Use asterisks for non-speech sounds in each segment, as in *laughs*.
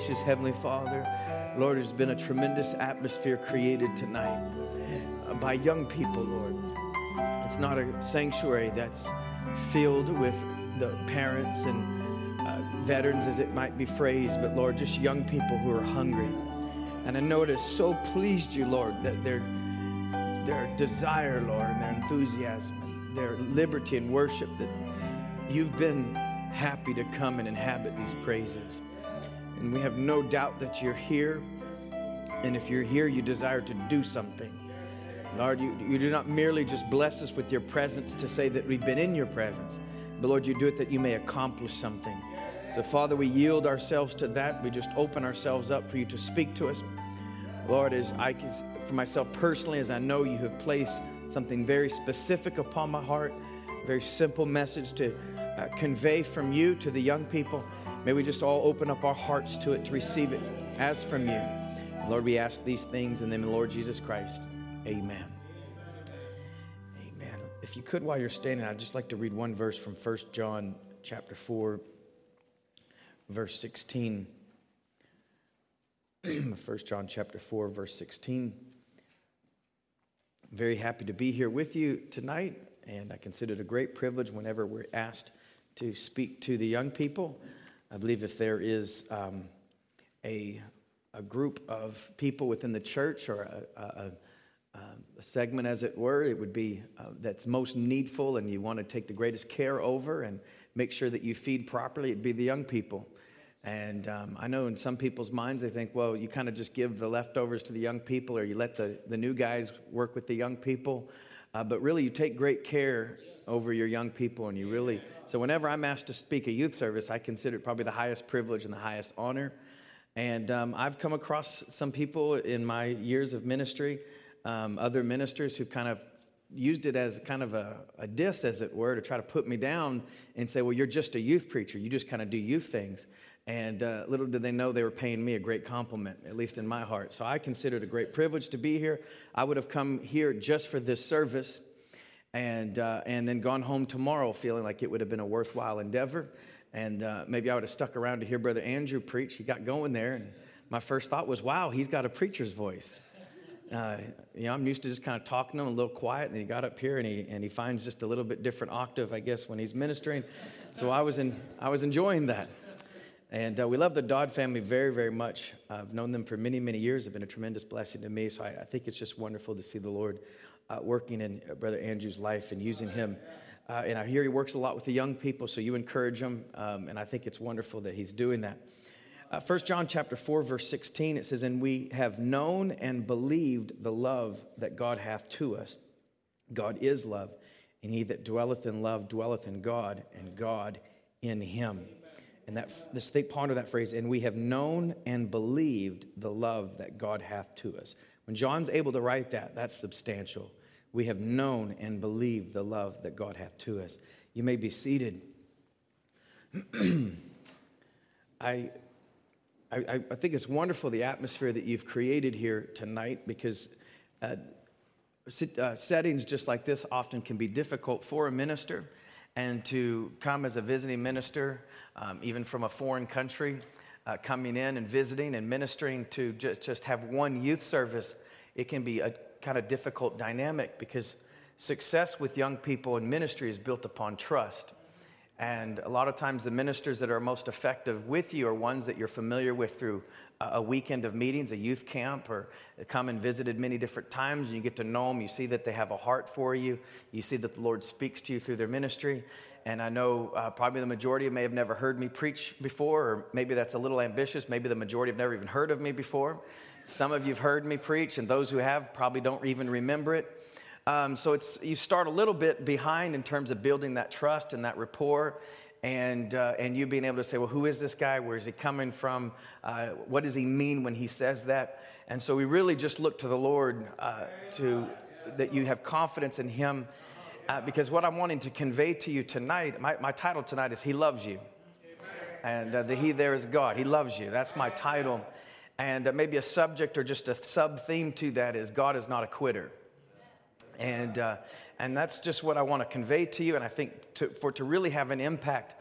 Gracious Heavenly Father, Lord, there's been a tremendous atmosphere created tonight uh, by young people, Lord. It's not a sanctuary that's filled with the parents and uh, veterans, as it might be phrased, but Lord, just young people who are hungry. And I know it has so pleased you, Lord, that their, their desire, Lord, and their enthusiasm their liberty and worship, that you've been happy to come and inhabit these praises. And we have no doubt that you're here. And if you're here, you desire to do something. Lord, you, you do not merely just bless us with your presence to say that we've been in your presence, but Lord, you do it that you may accomplish something. So, Father, we yield ourselves to that. We just open ourselves up for you to speak to us. Lord, as I can, for myself personally, as I know you have placed something very specific upon my heart, very simple message to uh, convey from you to the young people. May we just all open up our hearts to it to receive it as from you. Lord, we ask these things in the name of the Lord Jesus Christ. Amen. Amen. If you could, while you're standing, I'd just like to read one verse from 1 John chapter 4, verse 16. *clears throat* 1 John chapter 4, verse 16. I'm very happy to be here with you tonight, and I consider it a great privilege whenever we're asked to speak to the young people. I believe if there is um, a, a group of people within the church or a, a, a segment, as it were, it would be uh, that's most needful and you want to take the greatest care over and make sure that you feed properly, it'd be the young people. And um, I know in some people's minds, they think, well, you kind of just give the leftovers to the young people or you let the, the new guys work with the young people. Uh, but really, you take great care over your young people and you really. So, whenever I'm asked to speak a youth service, I consider it probably the highest privilege and the highest honor. And um, I've come across some people in my years of ministry, um, other ministers who've kind of used it as kind of a, a diss, as it were, to try to put me down and say, well, you're just a youth preacher. You just kind of do youth things. And uh, little did they know they were paying me a great compliment, at least in my heart. So I consider it a great privilege to be here. I would have come here just for this service and, uh, and then gone home tomorrow feeling like it would have been a worthwhile endeavor. And uh, maybe I would have stuck around to hear Brother Andrew preach. He got going there. And my first thought was, wow, he's got a preacher's voice. Uh, you know, I'm used to just kind of talking to him a little quiet, and he got up here and he, and he finds just a little bit different octave, I guess, when he's ministering. So I was, in, I was enjoying that. And uh, we love the Dodd family very, very much. I've known them for many, many years. They've been a tremendous blessing to me. So I, I think it's just wonderful to see the Lord uh, working in uh, Brother Andrew's life and using him. Uh, and I hear he works a lot with the young people, so you encourage him. Um, and I think it's wonderful that he's doing that. Uh, 1 John chapter 4, verse 16, it says, And we have known and believed the love that God hath to us. God is love, and he that dwelleth in love dwelleth in God, and God in him. And that this think ponder that phrase, and we have known and believed the love that God hath to us. When John's able to write that, that's substantial. We have known and believed the love that God hath to us. You may be seated. *clears throat* I, I, I, think it's wonderful the atmosphere that you've created here tonight because uh, uh, settings just like this often can be difficult for a minister and to come as a visiting minister, um, even from a foreign country, uh, coming in and visiting and ministering to just, just have one youth service, it can be a kind of difficult dynamic because success with young people in ministry is built upon trust. And a lot of times, the ministers that are most effective with you are ones that you're familiar with through a weekend of meetings, a youth camp, or come and visited many different times. And you get to know them. You see that they have a heart for you. You see that the Lord speaks to you through their ministry. And I know uh, probably the majority may have never heard me preach before, or maybe that's a little ambitious. Maybe the majority have never even heard of me before. Some of you have heard me preach, and those who have probably don't even remember it. Um, so it's you start a little bit behind in terms of building that trust and that rapport, and uh, and you being able to say, well, who is this guy? Where is he coming from? Uh, what does he mean when he says that? And so we really just look to the Lord uh, to that you have confidence in Him, uh, because what I'm wanting to convey to you tonight, my, my title tonight is He loves you, and uh, the He there is God. He loves you. That's my title, and uh, maybe a subject or just a sub theme to that is God is not a quitter. And, uh, and that's just what I want to convey to you. And I think to, for to really have an impact,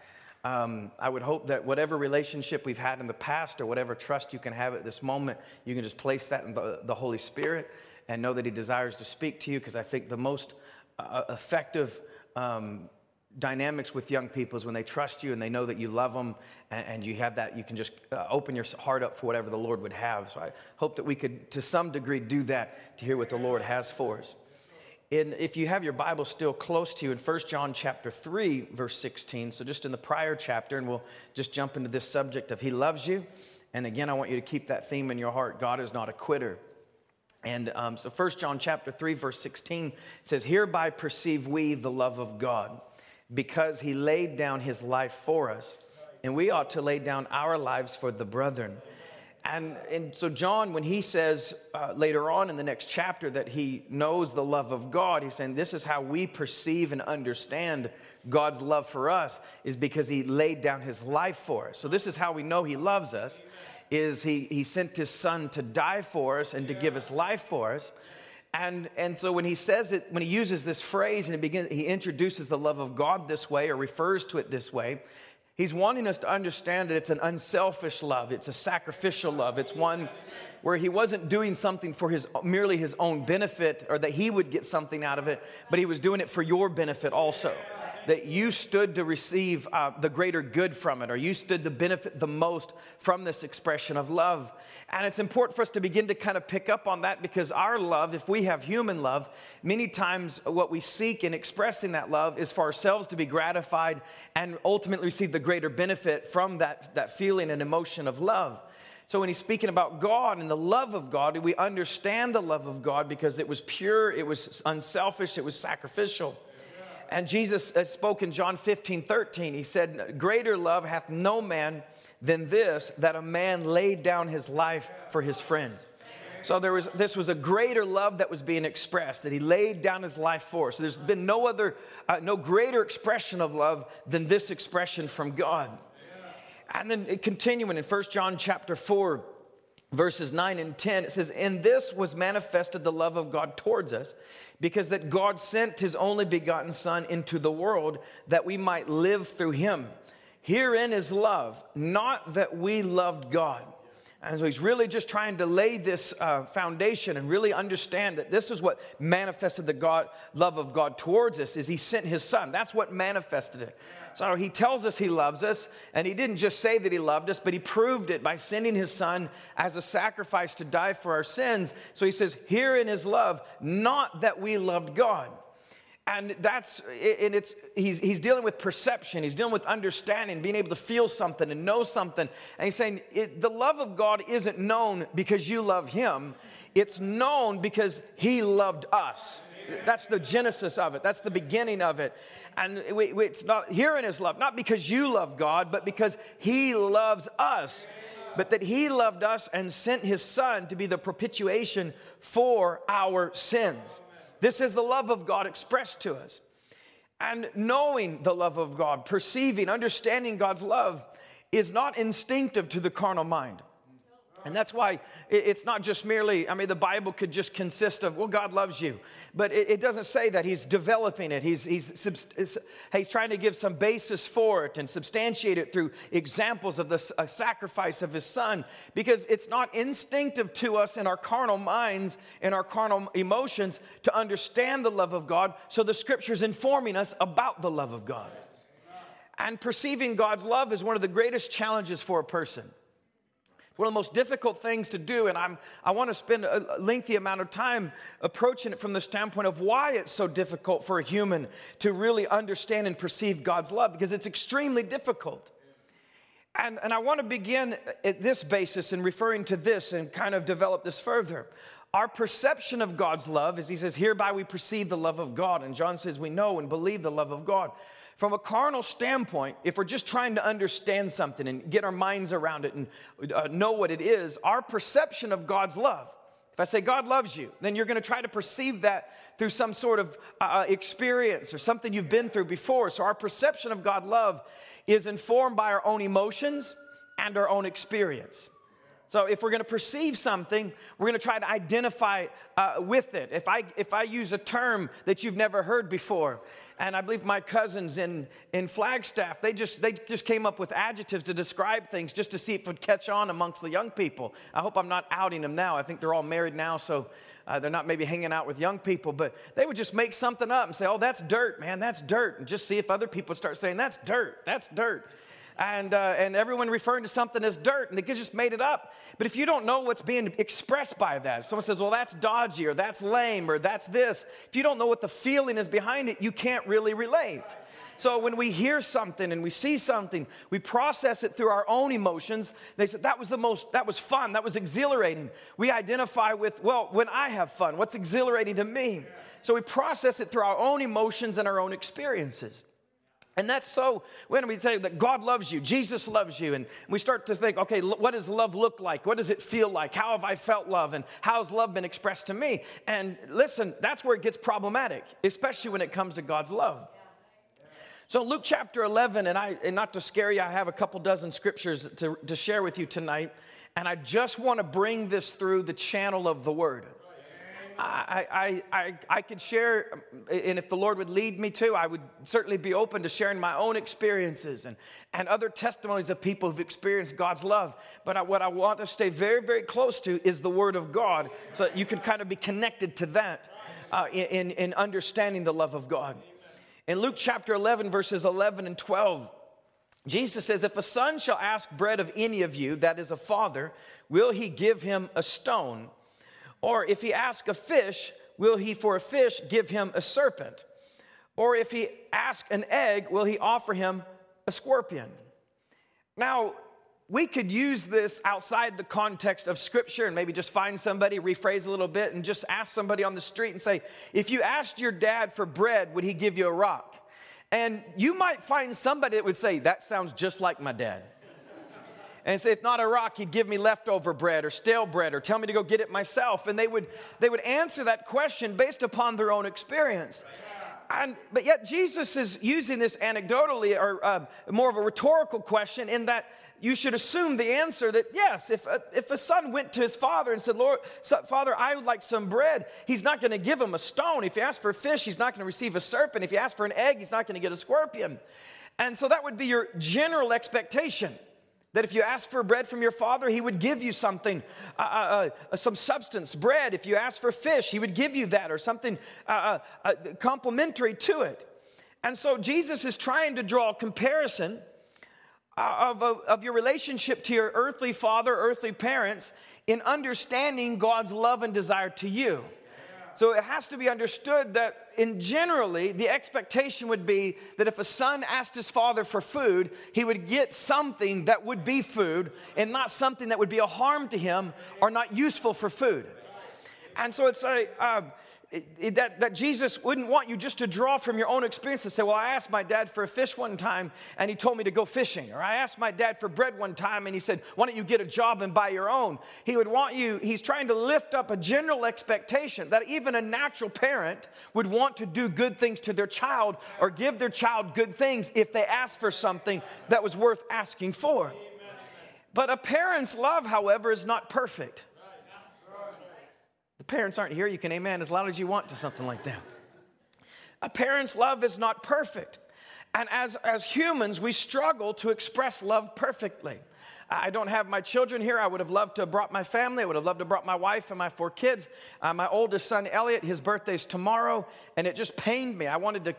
um, I would hope that whatever relationship we've had in the past or whatever trust you can have at this moment, you can just place that in the, the Holy Spirit and know that He desires to speak to you. Because I think the most uh, effective um, dynamics with young people is when they trust you and they know that you love them and, and you have that, you can just uh, open your heart up for whatever the Lord would have. So I hope that we could, to some degree, do that to hear what the Lord has for us in, if you have your Bible still close to you in 1 John chapter 3, verse 16, so just in the prior chapter, and we'll just jump into this subject of He loves you. And again, I want you to keep that theme in your heart God is not a quitter. And um, so 1 John chapter 3, verse 16 says, Hereby perceive we the love of God, because he laid down his life for us, and we ought to lay down our lives for the brethren. And, and so, John, when he says uh, later on in the next chapter that he knows the love of God, he's saying this is how we perceive and understand God's love for us, is because he laid down his life for us. So, this is how we know he loves us, is he, he sent his son to die for us and to give his life for us. And, and so when he says it, when he uses this phrase and he, begins, he introduces the love of God this way or refers to it this way, He's wanting us to understand that it's an unselfish love, it's a sacrificial love. It's one where he wasn't doing something for his merely his own benefit or that he would get something out of it, but he was doing it for your benefit also that you stood to receive uh, the greater good from it, or you stood to benefit the most from this expression of love. And it's important for us to begin to kind of pick up on that because our love, if we have human love, many times what we seek in expressing that love is for ourselves to be gratified and ultimately receive the greater benefit from that, that feeling and emotion of love. So when he's speaking about God and the love of God, we understand the love of God because it was pure, it was unselfish, it was sacrificial. And Jesus spoke in John 15, 13. He said, Greater love hath no man than this, that a man laid down his life for his friends. So there was, this was a greater love that was being expressed, that he laid down his life for. So there's been no other, uh, no greater expression of love than this expression from God. And then continuing in 1 John chapter 4, verses 9 and 10, it says, In this was manifested the love of God towards us, because that God sent his only begotten Son into the world that we might live through him. Herein is love, not that we loved God and so he's really just trying to lay this uh, foundation and really understand that this is what manifested the God, love of God towards us is he sent his son. That's what manifested it. So he tells us he loves us, and he didn't just say that he loved us, but he proved it by sending his son as a sacrifice to die for our sins. So he says, here in his love, not that we loved God and that's and it's he's, he's dealing with perception. He's dealing with understanding being able to feel something and know something. And he's saying it, the love of god isn't known because you love him. It's known because he loved us. That's the genesis of it. That's the beginning of it. And it's not here in his love not because you love god but because he loves us. But that he loved us and sent his son to be the propitiation for our sins this is the love of God expressed to us. And knowing the love of God, perceiving, understanding God's love is not instinctive to the carnal mind. And that's why it's not just merely, I mean, the Bible could just consist of, well, God loves you. But it, doesn't say that. He's developing it. He's, he's, he's trying to give some basis for it and substantiate it through examples of the sacrifice of his son. Because it's not instinctive to us in our carnal minds, in our carnal emotions, to understand the love of God. So the scripture's informing us about the love of God. And perceiving God's love is one of the greatest challenges for a person. One of the most difficult things to do, and I'm, I want to spend a lengthy amount of time approaching it from the standpoint of why it's so difficult for a human to really understand and perceive God's love, because it's extremely difficult. And, and I want to begin at this basis and referring to this and kind of develop this further. Our perception of God's love is, he says, hereby we perceive the love of God. And John says, we know and believe the love of God. From a carnal standpoint, if we're just trying to understand something and get our minds around it and uh, know what it is, our perception of God's love, if I say God loves you, then you're going to try to perceive that through some sort of uh, uh, experience or something you've been through before. So our perception of God love is informed by our own emotions and our own experience. So if we're going to perceive something, we're going to try to identify uh, with it. If I if I use a term that you've never heard before, and I believe my cousins in, in Flagstaff, they just, they just came up with adjectives to describe things just to see if it would catch on amongst the young people. I hope I'm not outing them now. I think they're all married now, so uh, they're not maybe hanging out with young people, but they would just make something up and say, oh, that's dirt, man, that's dirt. And just see if other people start saying, that's dirt, that's dirt and, uh, and everyone referring to something as dirt, and they just made it up. But if you don't know what's being expressed by that, if someone says, well, that's dodgy, or that's lame, or that's this, if you don't know what the feeling is behind it, you can't really relate. So when we hear something and we see something, we process it through our own emotions. They said, that was the most, that was fun, that was exhilarating. We identify with, well, when I have fun, what's exhilarating to me? So we process it through our own emotions and our own experiences. And that's so, when we say that God loves you, Jesus loves you, and we start to think, okay, what does love look like? What does it feel like? How have I felt love? And how has love been expressed to me? And listen, that's where it gets problematic, especially when it comes to God's love. So, Luke chapter 11, and, I, and not to scare you, I have a couple dozen scriptures to, to share with you tonight, and I just want to bring this through the channel of the Word. I, I, I, I could share, and if the Lord would lead me to, I would certainly be open to sharing my own experiences and, and other testimonies of people who've experienced God's love. But I, what I want to stay very, very close to is the Word of God so that you can kind of be connected to that uh, in, in understanding the love of God. In Luke chapter 11, verses 11 and 12, Jesus says, If a son shall ask bread of any of you, that is a father, will he give him a stone? Or if he ask a fish, will he for a fish give him a serpent? Or if he ask an egg, will he offer him a scorpion? Now, we could use this outside the context of scripture and maybe just find somebody, rephrase a little bit, and just ask somebody on the street and say, if you asked your dad for bread, would he give you a rock? And you might find somebody that would say, that sounds just like my dad and say, if not a rock, he'd give me leftover bread or stale bread or tell me to go get it myself. And they would, they would answer that question based upon their own experience. And, but yet Jesus is using this anecdotally or um, more of a rhetorical question in that you should assume the answer that yes, if a, if a son went to his father and said, Lord, Father, I would like some bread, he's not going to give him a stone. If you ask for a fish, he's not going to receive a serpent. If you ask for an egg, he's not going to get a scorpion. And so that would be your general expectation. That if you ask for bread from your father, he would give you something, uh, uh, uh, some substance, bread. If you ask for fish, he would give you that or something uh, uh, uh, complementary to it. And so Jesus is trying to draw a comparison of, of, of your relationship to your earthly father, earthly parents, in understanding God's love and desire to you. So it has to be understood that in generally the expectation would be that if a son asked his father for food, he would get something that would be food and not something that would be a harm to him or not useful for food. And so it's a uh, it, that, that Jesus wouldn't want you just to draw from your own experience and say, Well, I asked my dad for a fish one time and he told me to go fishing. Or I asked my dad for bread one time and he said, Why don't you get a job and buy your own? He would want you, he's trying to lift up a general expectation that even a natural parent would want to do good things to their child or give their child good things if they asked for something that was worth asking for. But a parent's love, however, is not perfect parents aren't here, you can amen as loud as you want to something like that. A parent's love is not perfect. And as, as humans, we struggle to express love perfectly. I don't have my children here. I would have loved to have brought my family. I would have loved to have brought my wife and my four kids. Uh, my oldest son, Elliot, his birthday's tomorrow, and it just pained me. I wanted to,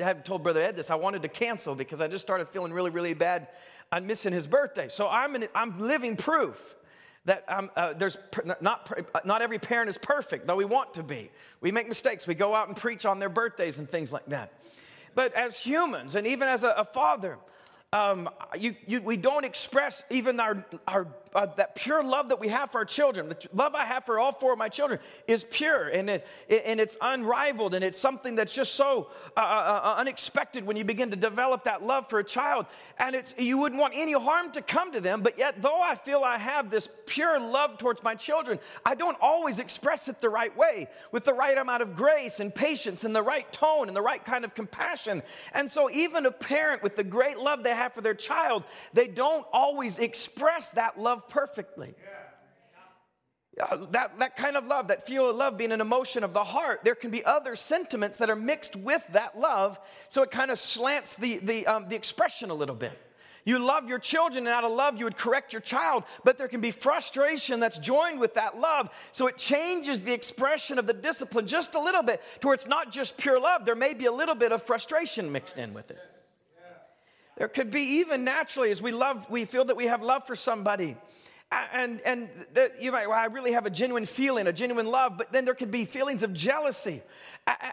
I have told Brother Ed this, I wanted to cancel because I just started feeling really, really bad on missing his birthday. So I'm, I'm living proof that um, uh, there's not, not every parent is perfect, though we want to be. We make mistakes. We go out and preach on their birthdays and things like that. But as humans, and even as a, a father, um, you, you, we don't express even our, our uh, that pure love that we have for our children. The love I have for all four of my children is pure and, it, and it's unrivaled and it's something that's just so uh, uh, uh, unexpected when you begin to develop that love for a child. And it's, you wouldn't want any harm to come to them, but yet, though I feel I have this pure love towards my children, I don't always express it the right way with the right amount of grace and patience and the right tone and the right kind of compassion. And so, even a parent with the great love they have for their child, they don't always express that love love perfectly. That, that kind of love, that feel of love being an emotion of the heart, there can be other sentiments that are mixed with that love, so it kind of slants the, the, um, the expression a little bit. You love your children, and out of love, you would correct your child, but there can be frustration that's joined with that love. So it changes the expression of the discipline just a little bit to where it's not just pure love. There may be a little bit of frustration mixed in with it. There could be even naturally as we love, we feel that we have love for somebody. And, and that you might, well, I really have a genuine feeling, a genuine love, but then there could be feelings of jealousy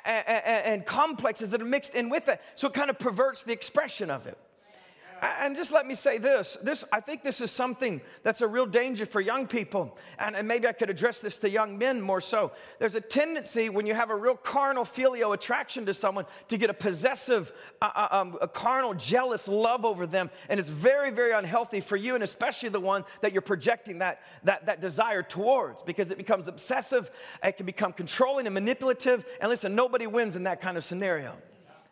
and complexes that are mixed in with it. So it kind of perverts the expression of it. And just let me say this. This I think this is something that's a real danger for young people. And, and maybe I could address this to young men more so. There's a tendency when you have a real carnal filial attraction to someone to get a possessive, uh, uh, um, a carnal, jealous love over them. And it's very, very unhealthy for you, and especially the one that you're projecting that, that, that desire towards because it becomes obsessive, it can become controlling and manipulative. And listen, nobody wins in that kind of scenario.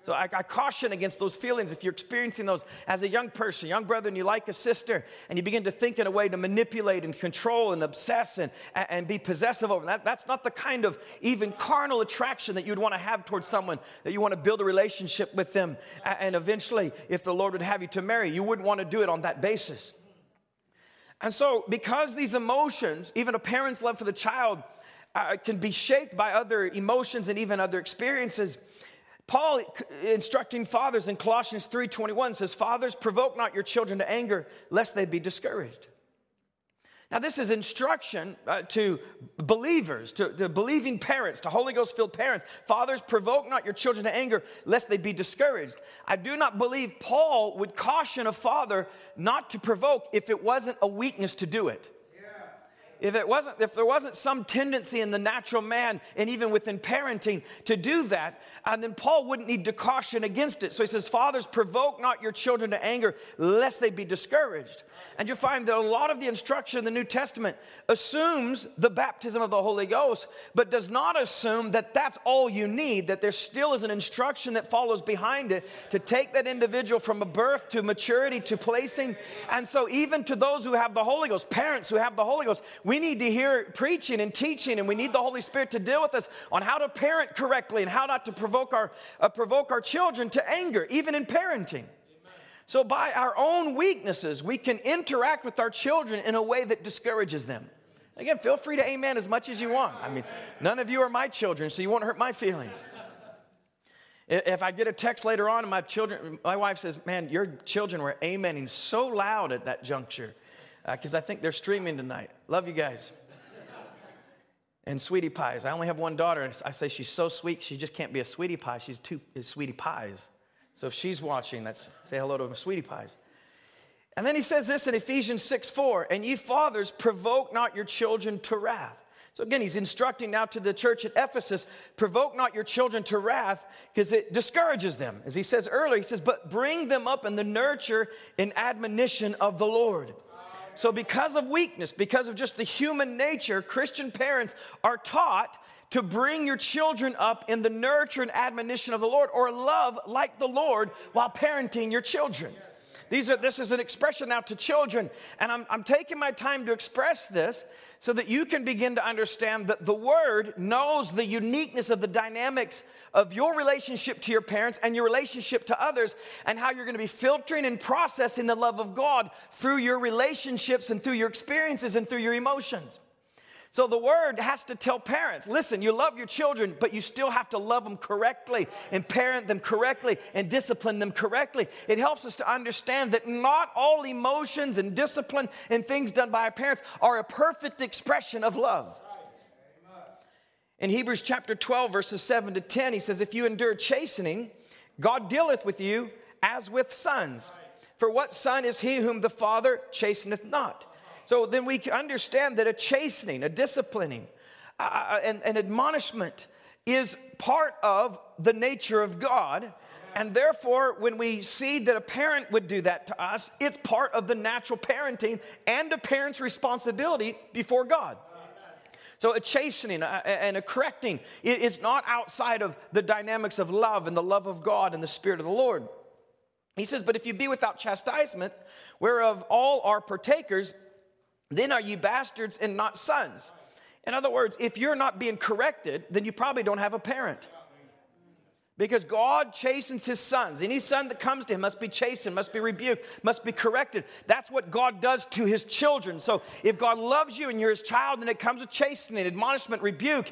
So I, I, caution against those feelings if you're experiencing those as a young person, young brother, and you like a sister, and you begin to think in a way to manipulate and control and obsess and, and be possessive over that. That's not the kind of even carnal attraction that you'd want to have towards someone, that you want to build a relationship with them. And eventually, if the Lord would have you to marry, you wouldn't want to do it on that basis. And so, because these emotions, even a parent's love for the child, uh, can be shaped by other emotions and even other experiences, Paul instructing fathers in Colossians 3:21 says, "Fathers, provoke not your children to anger, lest they be discouraged." Now, this is instruction uh, to believers, to, to believing parents, to Holy Ghost filled parents. Fathers, provoke not your children to anger, lest they be discouraged. I do not believe Paul would caution a father not to provoke if it wasn't a weakness to do it if it wasn't if there wasn't some tendency in the natural man and even within parenting to do that and then paul wouldn't need to caution against it. So he says fathers provoke not your children to anger lest they be discouraged. And you find that a lot of the instruction in the new testament assumes the baptism of the holy ghost but does not assume that that's all you need that there still is an instruction that follows behind it to take that individual from a birth to maturity to placing. And so even to those who have the holy ghost parents who have the holy ghost we need to hear preaching and teaching, and we need the Holy Spirit to deal with us on how to parent correctly and how not to provoke our, uh, provoke our children to anger, even in parenting. So, by our own weaknesses, we can interact with our children in a way that discourages them. Again, feel free to amen as much as you want. I mean, none of you are my children, so you won't hurt my feelings. If I get a text later on and my children, my wife says, Man, your children were amening so loud at that juncture because uh, I think they're streaming tonight. Love you guys. and sweetie pies. I only have one daughter. and I say she's so sweet, she just can't be a sweetie pie. She's two sweetie pies. So if she's watching, let's say hello to sweetie pies. And then he says this in Ephesians 6 4, and ye fathers, provoke not your children to wrath. So again, he's instructing now to the church at Ephesus provoke not your children to wrath because it discourages them. As he says earlier, he says, but bring them up in the nurture and admonition of the Lord. So, because of weakness, because of just the human nature, Christian parents are taught to bring your children up in the nurture and admonition of the Lord or love like the Lord while parenting your children. These are, this is an expression now to children. And I'm, I'm taking my time to express this so that you can begin to understand that the Word knows the uniqueness of the dynamics of your relationship to your parents and your relationship to others, and how you're going to be filtering and processing the love of God through your relationships and through your experiences and through your emotions. So the word has to tell parents listen, you love your children, but you still have to love them correctly and parent them correctly and discipline them correctly. It helps us to understand that not all emotions and discipline and things done by our parents are a perfect expression of love. In Hebrews chapter 12, verses 7 to 10, he says, If you endure chastening, God dealeth with you as with sons. For what son is he whom the Father chasteneth not? So then we understand that a chastening, a disciplining, uh, an, an admonishment is part of the nature of God. And therefore, when we see that a parent would do that to us, it's part of the natural parenting and a parent's responsibility before God. So, a chastening and a correcting is not outside of the dynamics of love and the love of God and the Spirit of the Lord. He says, But if you be without chastisement, whereof all are partakers, then are you bastards and not sons. In other words, if you're not being corrected, then you probably don't have a parent. Because God chastens his sons. Any son that comes to him must be chastened, must be rebuked, must be corrected. That's what God does to his children. So if God loves you and you're his child, then it comes with chastening, admonishment, rebuke,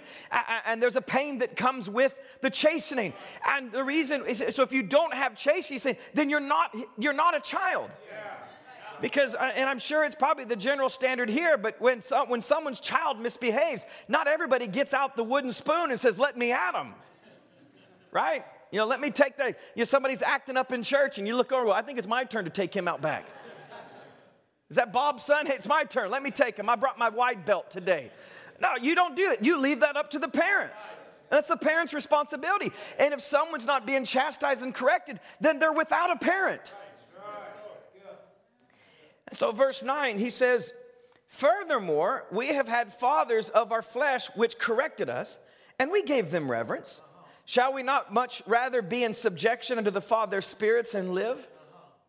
and there's a pain that comes with the chastening. And the reason is so if you don't have chastening, then you're not you're not a child. Because, uh, and I'm sure it's probably the general standard here, but when, when someone's child misbehaves, not everybody gets out the wooden spoon and says, Let me at them. Right? You know, let me take the, you know, somebody's acting up in church and you look over, well, I think it's my turn to take him out back. Is that Bob's son? Hey, *laughs* it's my turn. Let me take him. I brought my white belt today. No, you don't do that. You leave that up to the parents. That's the parent's responsibility. And if someone's not being chastised and corrected, then they're without a parent. So, verse 9, he says, Furthermore, we have had fathers of our flesh which corrected us, and we gave them reverence. Shall we not much rather be in subjection unto the Father spirits and live?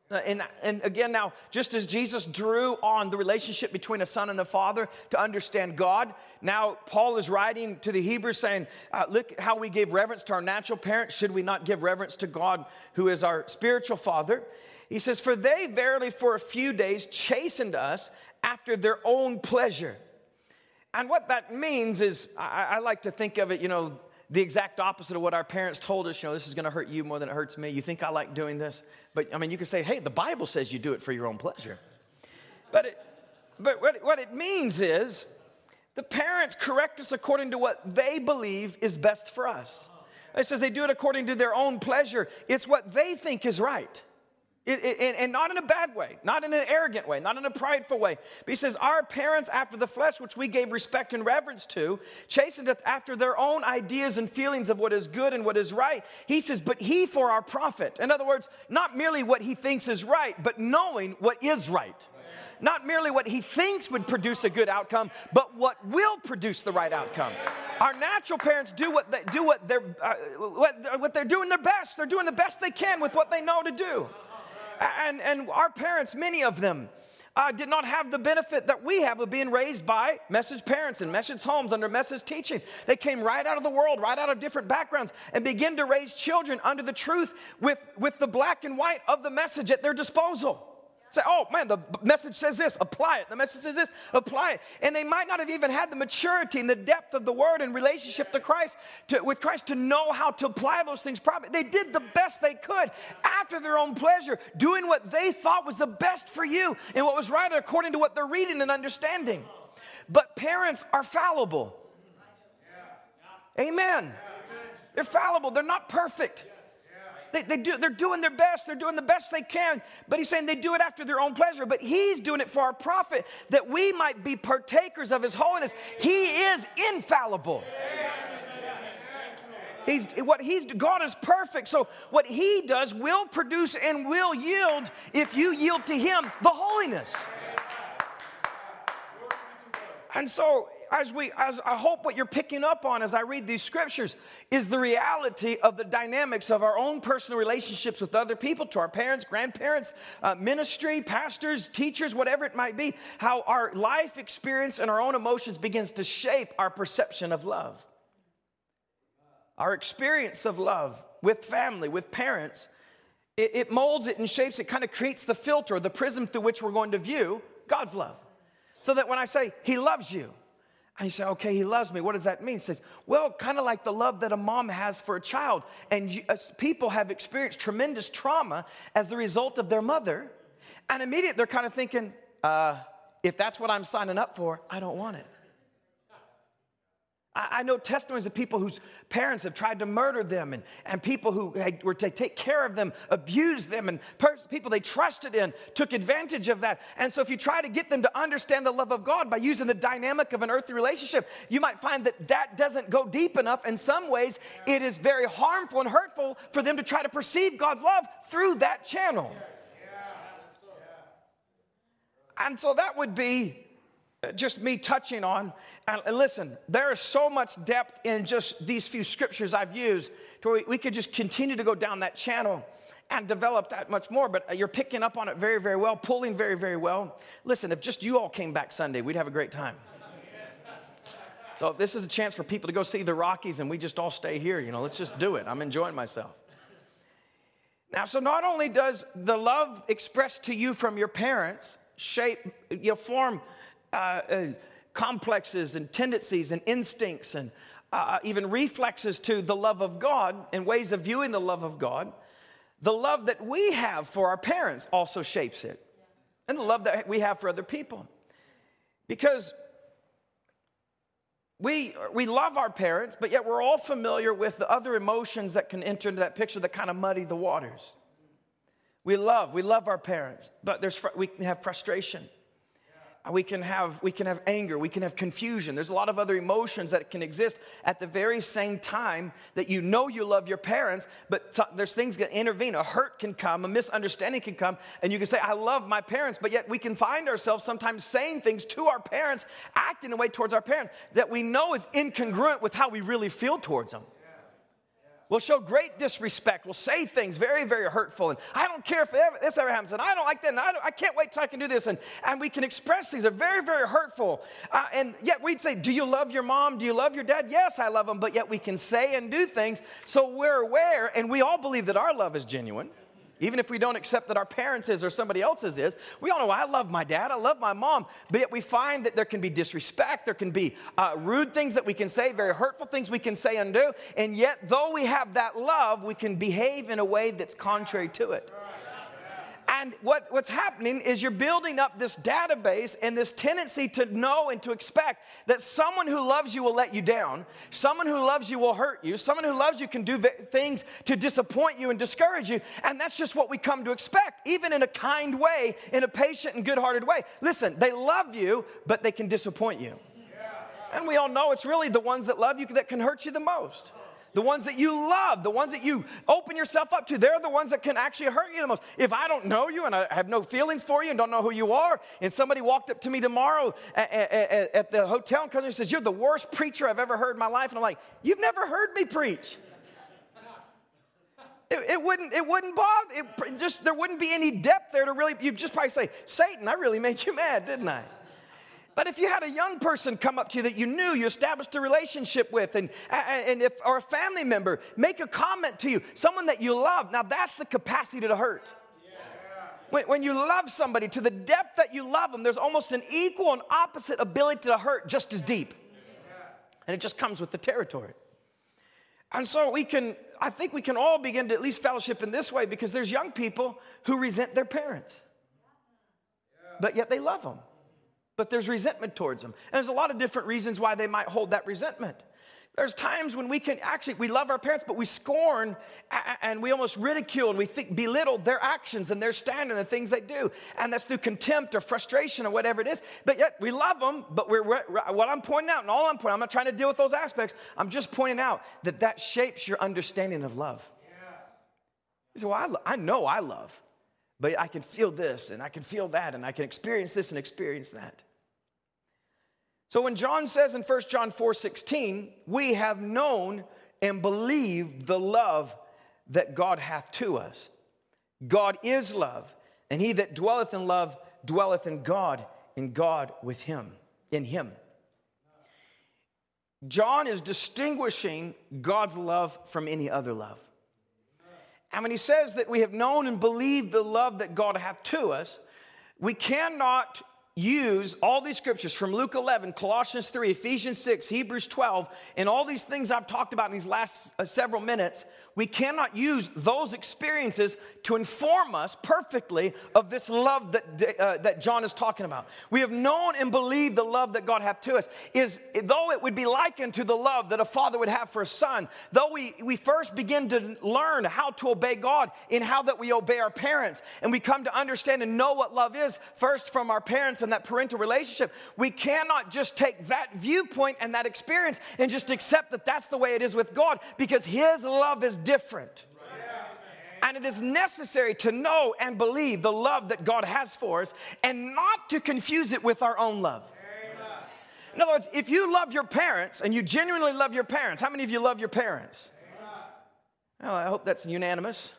Uh, and, and again, now, just as Jesus drew on the relationship between a son and a father to understand God, now Paul is writing to the Hebrews saying, uh, Look how we gave reverence to our natural parents. Should we not give reverence to God, who is our spiritual father? He says, For they verily for a few days chastened us after their own pleasure. And what that means is, I, I like to think of it, you know, the exact opposite of what our parents told us. You know, this is going to hurt you more than it hurts me. You think I like doing this? But I mean, you can say, hey, the Bible says you do it for your own pleasure. But, it, but what, what it means is the parents correct us according to what they believe is best for us. It says they do it according to their own pleasure, it's what they think is right. It, it, and not in a bad way, not in an arrogant way, not in a prideful way. But he says, Our parents after the flesh, which we gave respect and reverence to, chastened after their own ideas and feelings of what is good and what is right. He says, But he for our profit. In other words, not merely what he thinks is right, but knowing what is right. Not merely what he thinks would produce a good outcome, but what will produce the right outcome. Our natural parents do what they do what they're uh, what, what they're doing their best. They're doing the best they can with what they know to do. And, and our parents, many of them, uh, did not have the benefit that we have of being raised by message parents and message homes under message teaching. They came right out of the world, right out of different backgrounds, and began to raise children under the truth with, with the black and white of the message at their disposal. Say, oh man, the message says this, apply it. The message says this, apply it. And they might not have even had the maturity and the depth of the word and relationship to Christ, to, with Christ to know how to apply those things properly. They did the best they could after their own pleasure, doing what they thought was the best for you and what was right according to what they're reading and understanding. But parents are fallible. Amen. They're fallible, they're not perfect. They, they do, they're doing their best. They're doing the best they can. But he's saying they do it after their own pleasure. But he's doing it for our profit, that we might be partakers of his holiness. He is infallible. He's, what he's, God is perfect. So what he does will produce and will yield if you yield to him the holiness. And so as we, as I hope what you're picking up on as I read these scriptures is the reality of the dynamics of our own personal relationships with other people, to our parents, grandparents, uh, ministry, pastors, teachers, whatever it might be, how our life experience and our own emotions begins to shape our perception of love. Our experience of love with family, with parents, it, it molds it and shapes it, kind of creates the filter, the prism through which we're going to view God's love. So that when I say, He loves you, and you say, okay, he loves me. What does that mean? He says, well, kind of like the love that a mom has for a child. And you, uh, people have experienced tremendous trauma as the result of their mother. And immediately they're kind of thinking, uh, if that's what I'm signing up for, I don't want it. I know testimonies of people whose parents have tried to murder them and, and people who had, were to take care of them, abused them, and pers- people they trusted in took advantage of that. And so, if you try to get them to understand the love of God by using the dynamic of an earthly relationship, you might find that that doesn't go deep enough. In some ways, it is very harmful and hurtful for them to try to perceive God's love through that channel. And so, that would be just me touching on. And listen, there is so much depth in just these few scriptures I've used to where we could just continue to go down that channel and develop that much more. But uh, you're picking up on it very, very well, pulling very, very well. Listen, if just you all came back Sunday, we'd have a great time. So this is a chance for people to go see the Rockies and we just all stay here. You know, let's just do it. I'm enjoying myself. Now, so not only does the love expressed to you from your parents shape, you know, form uh, uh, complexes and tendencies and instincts and uh, even reflexes to the love of God and ways of viewing the love of God, the love that we have for our parents also shapes it. And the love that we have for other people. Because we, we love our parents, but yet we're all familiar with the other emotions that can enter into that picture that kind of muddy the waters. We love, we love our parents, but there's, we have frustration. We can, have, we can have anger, we can have confusion. There's a lot of other emotions that can exist at the very same time that you know you love your parents, but there's things that intervene. A hurt can come, a misunderstanding can come, and you can say, I love my parents, but yet we can find ourselves sometimes saying things to our parents, acting a way towards our parents that we know is incongruent with how we really feel towards them. We'll show great disrespect. We'll say things very, very hurtful. And I don't care if this ever happens. And I don't like that. And I, I can't wait till I can do this. And, and we can express things that are very, very hurtful. Uh, and yet we'd say, Do you love your mom? Do you love your dad? Yes, I love them. But yet we can say and do things so we're aware and we all believe that our love is genuine. Even if we don't accept that our parents' is or somebody else's is, we all know I love my dad, I love my mom, but yet we find that there can be disrespect, there can be uh, rude things that we can say, very hurtful things we can say and do, and yet though we have that love, we can behave in a way that's contrary to it. And what, what's happening is you're building up this database and this tendency to know and to expect that someone who loves you will let you down, someone who loves you will hurt you, someone who loves you can do things to disappoint you and discourage you. And that's just what we come to expect, even in a kind way, in a patient and good hearted way. Listen, they love you, but they can disappoint you. And we all know it's really the ones that love you that can hurt you the most the ones that you love, the ones that you open yourself up to, they're the ones that can actually hurt you the most. If I don't know you and I have no feelings for you and don't know who you are, and somebody walked up to me tomorrow at, at, at the hotel and comes and says, You're the worst preacher I've ever heard in my life. And I'm like, You've never heard me preach. It, it, wouldn't it wouldn't bother it just there wouldn't be any depth there to really you'd just probably say satan i really made you mad didn't i but if you had a young person come up to you that you knew, you established a relationship with, and, and if, or a family member make a comment to you, someone that you love, now that's the capacity to hurt. When, when you love somebody to the depth that you love them, there's almost an equal and opposite ability to hurt just as deep. And it just comes with the territory. And so we can, I think we can all begin to at least fellowship in this way because there's young people who resent their parents, but yet they love them but there's resentment towards them. And there's a lot of different reasons why they might hold that resentment. There's times when we can actually, we love our parents, but we scorn and we almost ridicule and we think, belittle their actions and their stand and the things they do. And that's through contempt or frustration or whatever it is. But yet we love them, but we're, what I'm pointing out and all I'm pointing, I'm not trying to deal with those aspects. I'm just pointing out that that shapes your understanding of love. You say, well, I, I know I love, but I can feel this and I can feel that and I can experience this and experience that. So when John says in 1 John 4 16, we have known and believed the love that God hath to us. God is love, and he that dwelleth in love dwelleth in God, and God with him, in him. John is distinguishing God's love from any other love. And when he says that we have known and believed the love that God hath to us, we cannot use all these scriptures from Luke 11, Colossians 3, Ephesians 6, Hebrews 12, and all these things I've talked about in these last uh, several minutes, we cannot use those experiences to inform us perfectly of this love that, uh, that John is talking about. We have known and believed the love that God hath to us. Is though it would be likened to the love that a father would have for a son, though we, we first begin to learn how to obey God in how that we obey our parents, and we come to understand and know what love is first from our parents and that parental relationship, we cannot just take that viewpoint and that experience and just accept that that's the way it is with God because His love is different. And it is necessary to know and believe the love that God has for us and not to confuse it with our own love. In other words, if you love your parents and you genuinely love your parents, how many of you love your parents? Well, I hope that's unanimous.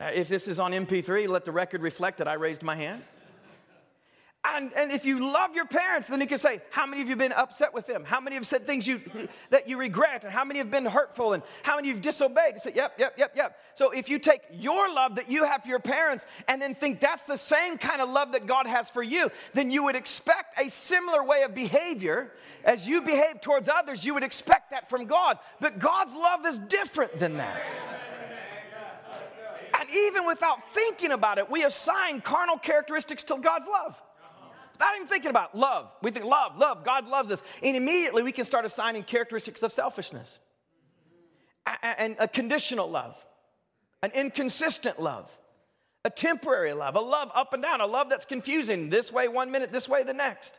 Uh, if this is on MP3, let the record reflect that I raised my hand. And, and if you love your parents, then you can say, How many of you have been upset with them? How many have said things you, that you regret? And how many have been hurtful? And how many have disobeyed? You say, Yep, yep, yep, yep. So if you take your love that you have for your parents and then think that's the same kind of love that God has for you, then you would expect a similar way of behavior. As you behave towards others, you would expect that from God. But God's love is different than that. And even without thinking about it, we assign carnal characteristics to God's love. Not even thinking about love. We think love, love, God loves us. And immediately we can start assigning characteristics of selfishness and a conditional love, an inconsistent love, a temporary love, a love up and down, a love that's confusing this way one minute, this way the next.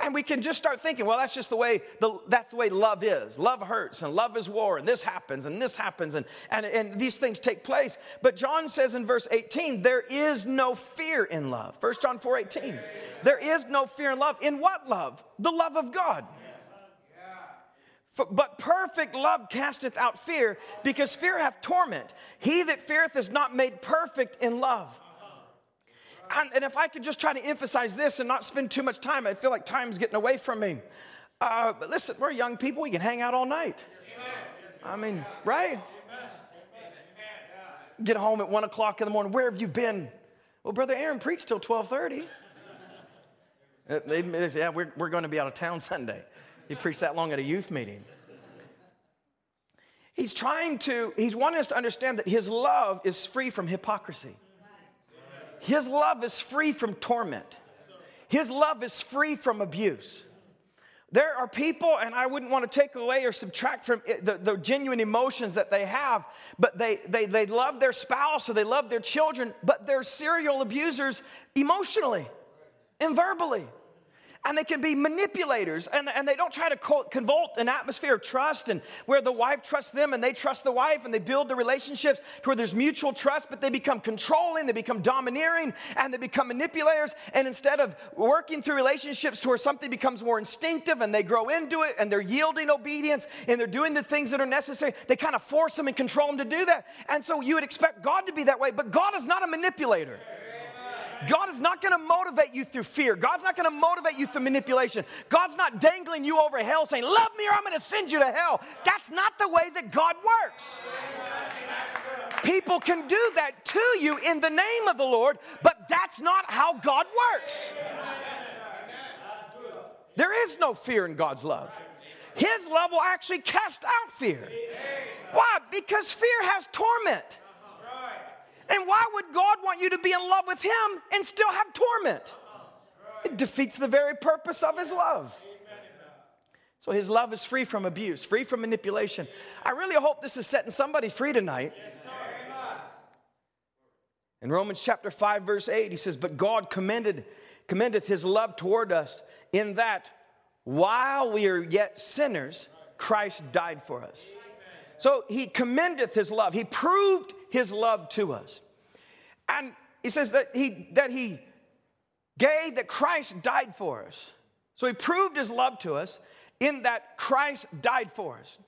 And we can just start thinking, well, that's just the way the, that's the way love is. Love hurts and love is war, and this happens and this happens, and, and, and these things take place. But John says in verse 18, there is no fear in love. 1 John 4 18. There is no fear in love. In what love? The love of God. But perfect love casteth out fear, because fear hath torment. He that feareth is not made perfect in love and, if I could just try to emphasize this and not spend too much time, I feel like time's getting away from me. Uh, but listen, we're young people. We can hang out all night. I mean, right? Get home at one o'clock in the morning. Where have you been? Well, Brother Aaron preached till twelve thirty. Uh, they say, yeah, we're, we're going to be out of town *laughs* Sunday. He preached that long at a youth meeting. He's trying to, he's wanting us to understand that his love is free from hypocrisy. His love is free from torment. His love is free from abuse. There are people, and I wouldn't want to take away or subtract from the, the, genuine emotions that they have, but they, they, they love their spouse or they love their children, but they're serial abusers emotionally and verbally and they can be manipulators and, and they don't try to convult an atmosphere of trust and where the wife trusts them and they trust the wife and they build the relationships to where there's mutual trust but they become controlling they become domineering and they become manipulators. And instead of working through relationships to where something becomes more instinctive and they grow into it and they're yielding obedience and they're doing the things that are necessary they kind of force them and control them to do that. And so you would expect god to be that way but god is not a manipulator God is not going to motivate you through fear. God's not going to motivate you through manipulation. God's not dangling you over hell saying, Love me or I'm going to send you to hell. That's not the way that God works. People can do that to you in the name of the Lord, but that's not how God works. There is no fear in God's love. His love will actually cast out fear. Why? Because fear has torment. And why would God want you to be in love with Him and still have torment? It defeats the very purpose of His love. So His love is free from abuse, free from manipulation. I really hope this is setting somebody free tonight. In Romans chapter 5, verse 8, he says, But God commended, commendeth his love toward us in that while we are yet sinners, Christ died for us. So he commendeth his love. He proved his love to us. And he says that he, that he gave, that Christ died for us. So he proved his love to us in that Christ died for us.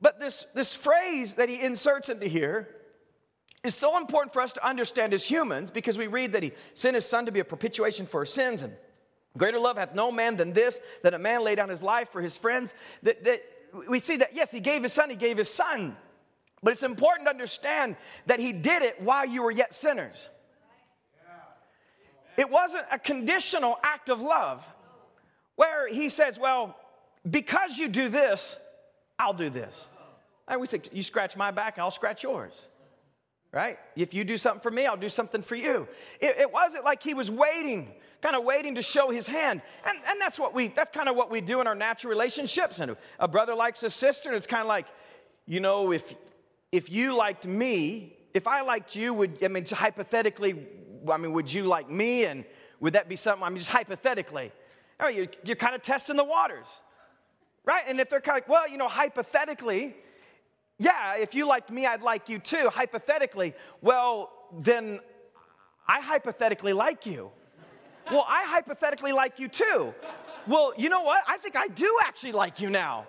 But this, this phrase that he inserts into here is so important for us to understand as humans because we read that he sent his son to be a propitiation for our sins and greater love hath no man than this that a man lay down his life for his friends that, that we see that yes he gave his son he gave his son but it's important to understand that he did it while you were yet sinners it wasn't a conditional act of love where he says well because you do this i'll do this and we say you scratch my back i'll scratch yours right? If you do something for me, I'll do something for you. It, it wasn't like he was waiting, kind of waiting to show his hand. And, and that's what we, that's kind of what we do in our natural relationships. And a brother likes a sister, and it's kind of like, you know, if, if you liked me, if I liked you, would, I mean, hypothetically, I mean, would you like me? And would that be something, I mean, just hypothetically. Oh, you're, you're kind of testing the waters, right? And if they're kind of like, well, you know, hypothetically, yeah, if you liked me, I'd like you too, hypothetically. Well, then I hypothetically like you. Well, I hypothetically like you too. Well, you know what? I think I do actually like you now.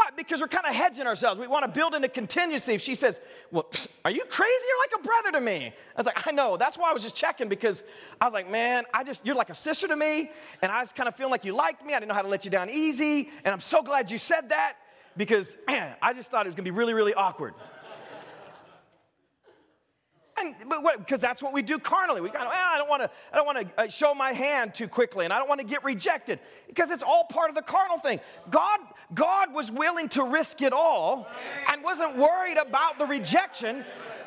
Why? Because we're kind of hedging ourselves. We want to build in a contingency. If she says, Well, are you crazy? You're like a brother to me. I was like, I know. That's why I was just checking because I was like, Man, I just, you're like a sister to me. And I was kind of feeling like you liked me. I didn't know how to let you down easy. And I'm so glad you said that because, man, *clears throat* I just thought it was gonna be really, really awkward. And, because that's what we do carnally. We got, well, I don't want to, I don't want to uh, show my hand too quickly, and I don't want to get rejected, because it's all part of the carnal thing. God, God was willing to risk it all, and wasn't worried about the rejection.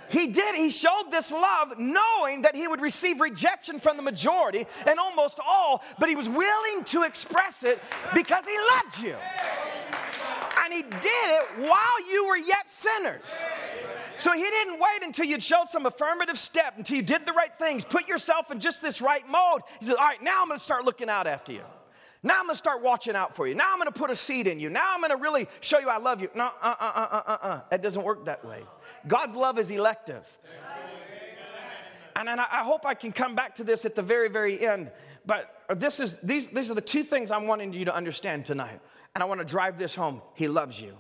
He did. He showed this love knowing that he would receive rejection from the majority and almost all, but he was willing to express it because he loved you he did it while you were yet sinners. So he didn't wait until you'd showed some affirmative step, until you did the right things, put yourself in just this right mode. He said, All right, now I'm gonna start looking out after you. Now I'm gonna start watching out for you. Now I'm gonna put a seed in you. Now I'm gonna really show you I love you. No, uh, uh, uh, uh, uh, uh. It doesn't work that way. God's love is elective. And, and I, I hope I can come back to this at the very, very end. But this is, these, these are the two things I'm wanting you to understand tonight. And I want to drive this home. He loves you.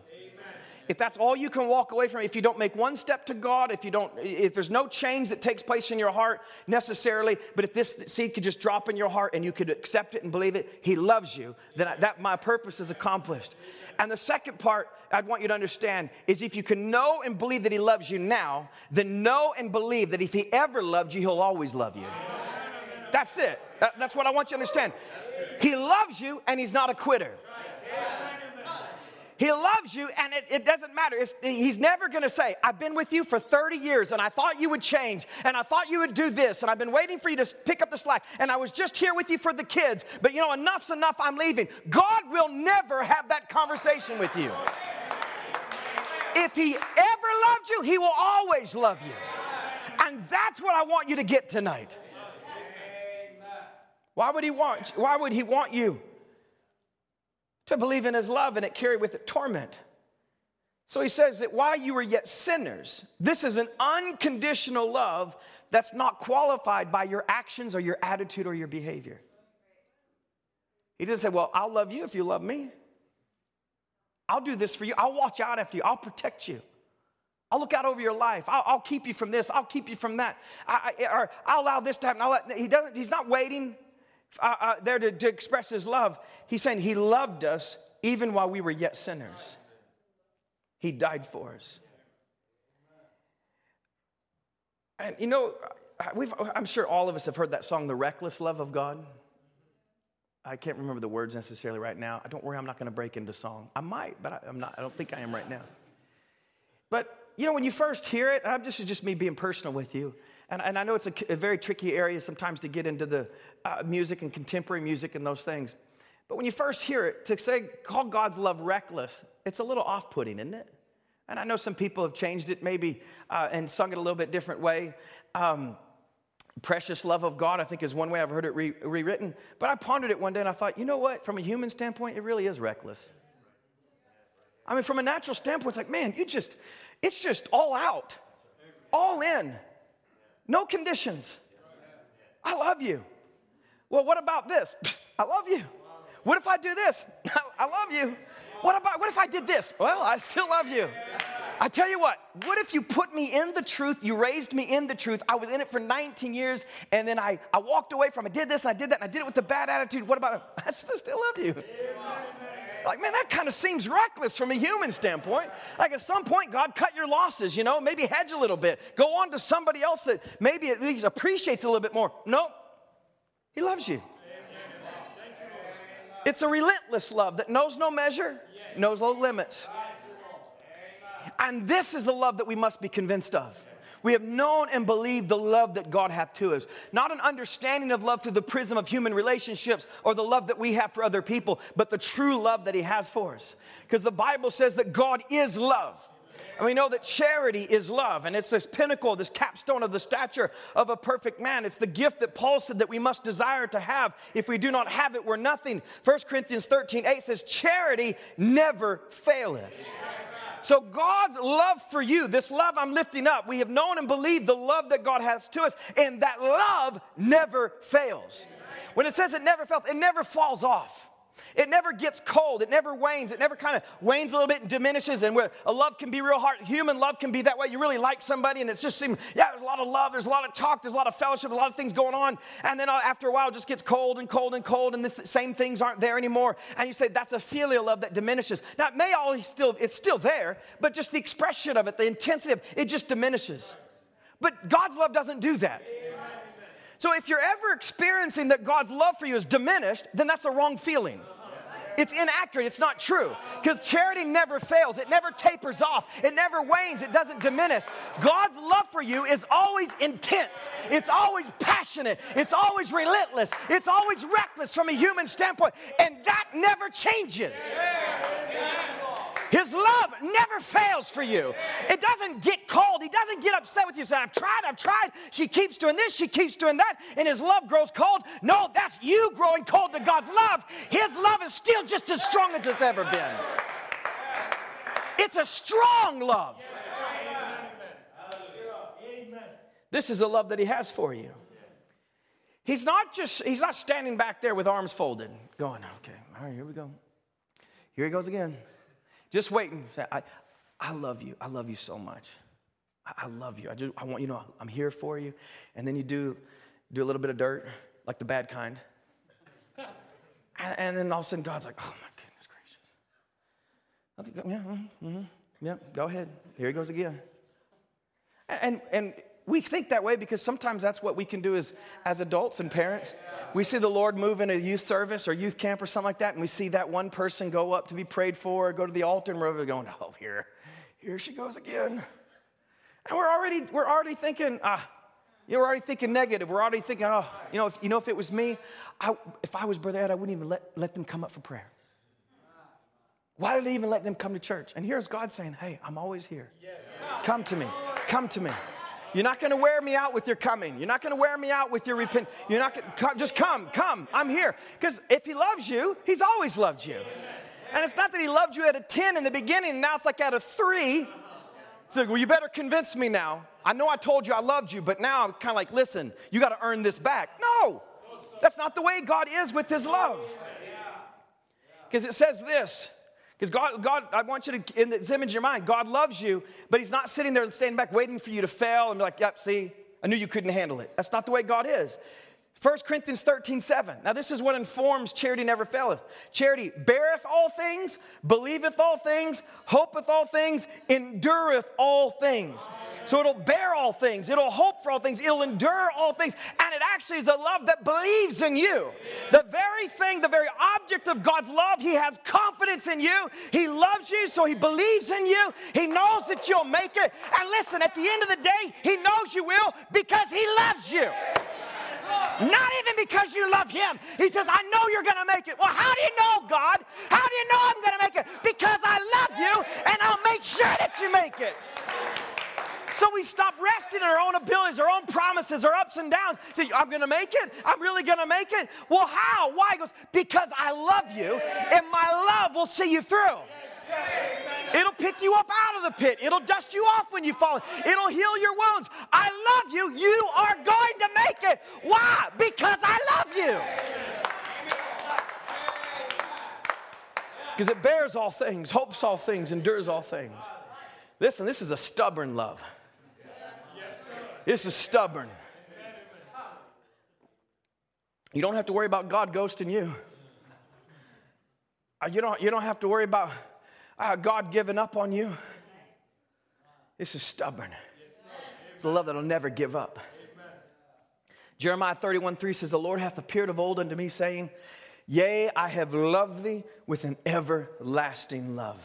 If that's all you can walk away from, if you don't make one step to God, if you don't, if there's no change that takes place in your heart necessarily, but if this seed could just drop in your heart and you could accept it and believe it, He loves you, then I, that my purpose is accomplished. And the second part I'd want you to understand is if you can know and believe that He loves you now, then know and believe that if He ever loved you, He'll always love you. That's it. That's what I want you to understand. He loves you and He's not a quitter. He loves you, and it, it doesn't matter. It's, he's never gonna say, I've been with you for 30 years, and I thought you would change, and I thought you would do this, and I've been waiting for you to pick up the slack, and I was just here with you for the kids, but you know, enough's enough, I'm leaving. God will never have that conversation with you. If He ever loved you, He will always love you. And that's what I want you to get tonight. Why would He want, why would He want you? To believe in his love and it carried with it torment. So he says that while you were yet sinners, this is an unconditional love that's not qualified by your actions or your attitude or your behavior. He didn't say, Well, I'll love you if you love me. I'll do this for you. I'll watch out after you. I'll protect you. I'll look out over your life. I'll, I'll keep you from this. I'll keep you from that. I, I, or I'll allow this to happen. Let, he doesn't, he's not waiting uh, uh, there to, to express his love. He's saying he loved us even while we were yet sinners. He died for us. And you know, I'm sure all of us have heard that song, The Reckless Love of God. I can't remember the words necessarily right now. I don't worry, I'm not going to break into song. I might, but I, am not. I don't think I am right now. But you know, when you first hear it, this is just me being personal with you. And, and I know it's a, a, very tricky area sometimes to get into the uh, music and contemporary music and those things. But when you first hear it, to say, call God's love reckless, it's a little off putting, isn't it? And I know some people have changed it maybe uh, and sung it a little bit different way. Um, precious love of God, I think, is one way I've heard it re- rewritten. But I pondered it one day and I thought, you know what? From a human standpoint, it really is reckless. I mean, from a natural standpoint, it's like, man, you just, it's just all out, all in. No conditions. I love you. Well, what about this? *laughs* I love you. What if I do this? *laughs* I love you. What about, what if I did this? Well, I still love you. I tell you what, what if you put me in the truth? You raised me in the truth. I was in it for 19 years, and then I, I walked away from it. I did this and I did that, and I did it with a bad attitude. What about it? *laughs* I still love you. Like, man, that kind of seems reckless from a human standpoint. Like, at some point, God cut your losses, you know, maybe hedge a little bit. Go on to somebody else that maybe at least appreciates a little bit more. No, He loves you. It's a relentless love that knows no measure, knows no limits. And this is the love that we must be convinced of. We have known and believed the love that God hath to us. Not an understanding of love through the prism of human relationships or the love that we have for other people, but the true love that He has for us. Because the Bible says that God is love. And we know that charity is love, and it's this pinnacle, this capstone of the stature of a perfect man. It's the gift that Paul said that we must desire to have. If we do not have it, we're nothing. 1 Corinthians 13 8 says, Charity never faileth. So, God's love for you, this love I'm lifting up, we have known and believed the love that God has to us, and that love never fails. When it says it never fails, it never falls off. It never gets cold. It never wanes. It never kind of wanes a little bit and diminishes. And where a love can be real hard, human love can be that way. You really like somebody, and it's just seems, yeah, there's a lot of love, there's a lot of talk, there's a lot of fellowship, a lot of things going on. And then uh, after a while, it just gets cold and cold and cold, and the same things aren't there anymore. And you say that's a filial love that diminishes. Now, it may always still, it's still there, but just the expression of it, the intensity of it, it just diminishes. But God's love doesn't do that. So if you're ever experiencing that God's love for you is diminished, then that's a wrong feeling. It's inaccurate. It's not true. Because charity never fails. It never tapers off. It never wanes. It doesn't diminish. God's love for you is always intense. It's always passionate. It's always relentless. It's always reckless from a human standpoint. And that never changes. His love never fails for you. It doesn't get cold. He doesn't get upset with you. Say, I've tried, I've tried. She keeps doing this, she keeps doing that, and his love grows cold. No, that's you growing cold to God's love. His love is still just as strong as it's ever been. It's a strong love. This is a love that he has for you. He's not just, he's not standing back there with arms folded, going, okay, all right, here we go. Here he goes again. Just waiting. I, I love you. I love you so much. I, I love you. I, just, I want you know I'm here for you. And then you do, do a little bit of dirt, like the bad kind. And, and then all of a sudden, God's like, oh my goodness gracious. I think, yeah, mm-hmm, yeah, go ahead. Here he goes again. And, and we think that way because sometimes that's what we can do as, as adults and parents we see the Lord move in a youth service or youth camp or something like that, and we see that one person go up to be prayed for, or go to the altar, and we're going, oh, here, here she goes again. And we're already, we're already thinking, ah, you know, we're already thinking negative. We're already thinking, oh, you know, if, you know, if it was me, I, if I was Brother Ed, I wouldn't even let, let them come up for prayer. Why did they even let them come to church? And here's God saying, hey, I'm always here. Come to me. Come to me. You're not going to wear me out with your coming. You're not going to wear me out with your repent. You're not going to just come, come. I'm here. Because if he loves you, he's always loved you. And it's not that he loved you at a 10 in the beginning, now it's like at a 3. So, well, you better convince me now. I know I told you I loved you, but now I'm kind of like, listen, you got to earn this back. No, that's not the way God is with his love. Because it says this because God, God, I want you to, in this image in your mind, God loves you, but He's not sitting there standing back waiting for you to fail and be like, yep, see, I knew you couldn't handle it. That's not the way God is. 1 Corinthians 13, 7. Now, this is what informs charity never faileth. Charity beareth all things, believeth all things, hopeth all things, endureth all things. So it'll bear all things, it'll hope for all things, it'll endure all things, and it actually is a love that believes in you. The very thing, the very object of God's love, He has confidence in you. He loves you, so He believes in you. He knows that you'll make it. And listen, at the end of the day, He knows you will because He loves you. Not even because you love him. He says, I know you're going to make it. Well, how do you know, God? How do you know I'm going to make it? Because I love you and I'll make sure that you make it. So we stop resting in our own abilities, our own promises, our ups and downs. Say, I'm gonna make it. I'm really gonna make it. Well, how? Why? He goes, because I love you, and my love will see you through. It'll pick you up out of the pit. It'll dust you off when you fall. It'll heal your wounds. I love you. You are going to make it. Why? Because I love you. Because it bears all things, hopes all things, endures all things. Listen, this is a stubborn love. This is stubborn. You don't have to worry about God ghosting you. Uh, you don't, you don't have to worry about uh, God given up on you. This is stubborn. It's the love that'll never give up. Jeremiah 31 3 says, The Lord hath appeared of old unto me, saying, Yea, I have loved thee with an everlasting love.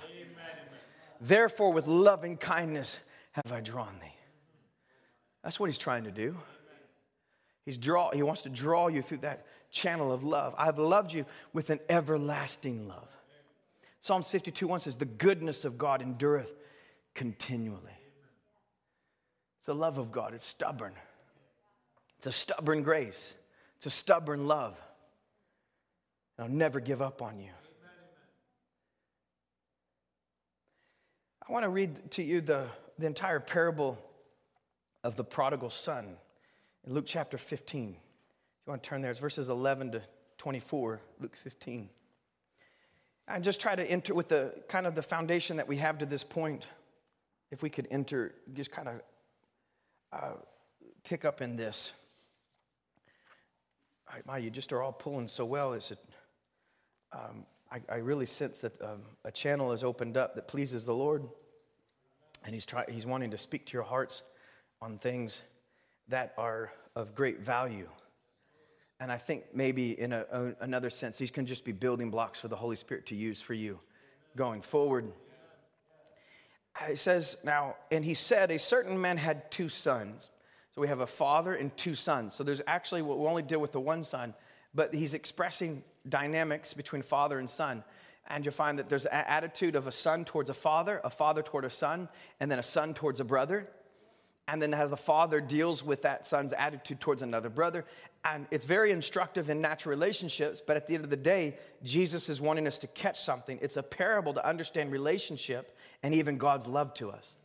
Therefore, with loving kindness have I drawn thee. That's what he's trying to do. He's draw, he wants to draw you through that channel of love. I've loved you with an everlasting love. Psalms 52 1 says, The goodness of God endureth continually. It's the love of God, it's stubborn. It's a stubborn grace, it's a stubborn love. I'll never give up on you. I want to read to you the, the entire parable of the prodigal son in Luke chapter 15. If you want to turn there, it's verses 11 to 24, Luke 15. I just try to enter with the kind of the foundation that we have to this point. If we could enter, just kind of uh, pick up in this. My, you just are all pulling so well. Is it? Um, I, I, really sense that um, a channel is opened up that pleases the Lord, and He's try, He's wanting to speak to your hearts on things that are of great value. And I think maybe in a, a, another sense, these can just be building blocks for the Holy Spirit to use for you going forward. Uh, it says now, and he said, a certain man had two sons. So we have a father and two sons. So there's actually we only deal with the one son, but he's expressing dynamics between father and son. And you'll find that there's an attitude of a son towards a father, a father toward a son, and then a son towards a brother and then how the father deals with that son's attitude towards another brother. And it's very instructive in natural relationships, but at the end of the day, Jesus is wanting us to catch something. It's a parable to understand relationship and even God's love to us.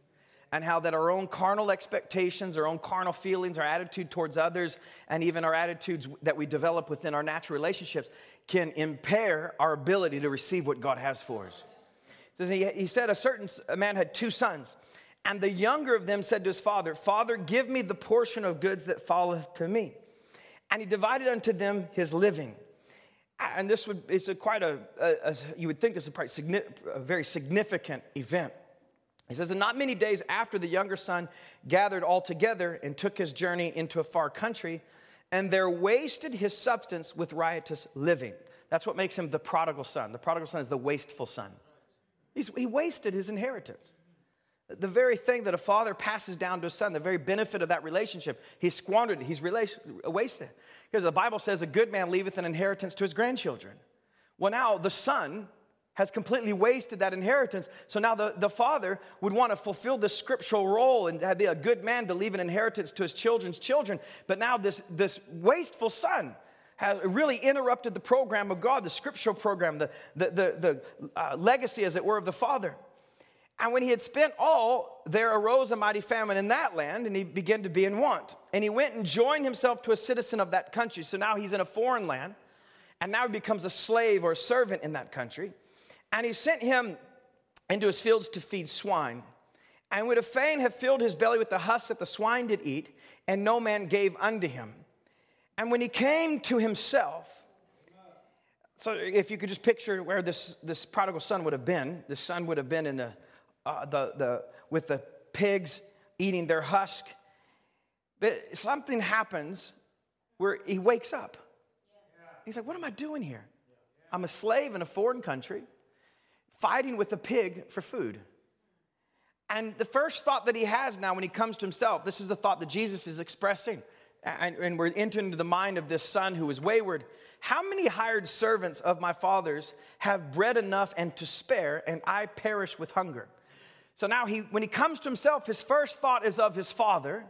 And how that our own carnal expectations, our own carnal feelings, our attitude towards others, and even our attitudes that we develop within our natural relationships can impair our ability to receive what God has for us. He said a certain man had two sons. And the younger of them said to his father, Father, give me the portion of goods that falleth to me. And he divided unto them his living. And this would, it's a quite a, a, a you would think this is a, very significant event. He says, And not many days after the younger son gathered all together and took his journey into a far country, and there wasted his substance with riotous living. That's what makes him the prodigal son. The prodigal son is the wasteful son. He's, he wasted his inheritance. The very thing that a father passes down to a son, the very benefit of that relationship, he squandered it, he's wasted. Because the Bible says a good man leaveth an inheritance to his grandchildren. Well, now the son has completely wasted that inheritance. So now the, the father would want to fulfill this scriptural role and be a good man to leave an inheritance to his children's children. But now this, this wasteful son has really interrupted the program of God, the scriptural program, the, the, the, the uh, legacy, as it were, of the father. And when he had spent all, there arose a mighty famine in that land, and he began to be in want. And he went and joined himself to a citizen of that country. So now he's in a foreign land, and now he becomes a slave or a servant in that country. And he sent him into his fields to feed swine. And would fain have filled his belly with the husk that the swine did eat, and no man gave unto him. And when he came to himself, so if you could just picture where this, this prodigal son would have been, the son would have been in the uh, the, the, with the pigs eating their husk. But something happens where he wakes up. He's like, What am I doing here? I'm a slave in a foreign country, fighting with a pig for food. And the first thought that he has now when he comes to himself, this is the thought that Jesus is expressing. And, and we're entering into the mind of this son who is wayward. How many hired servants of my father's have bread enough and to spare, and I perish with hunger? So now he, when he comes to himself, his first thought is of his father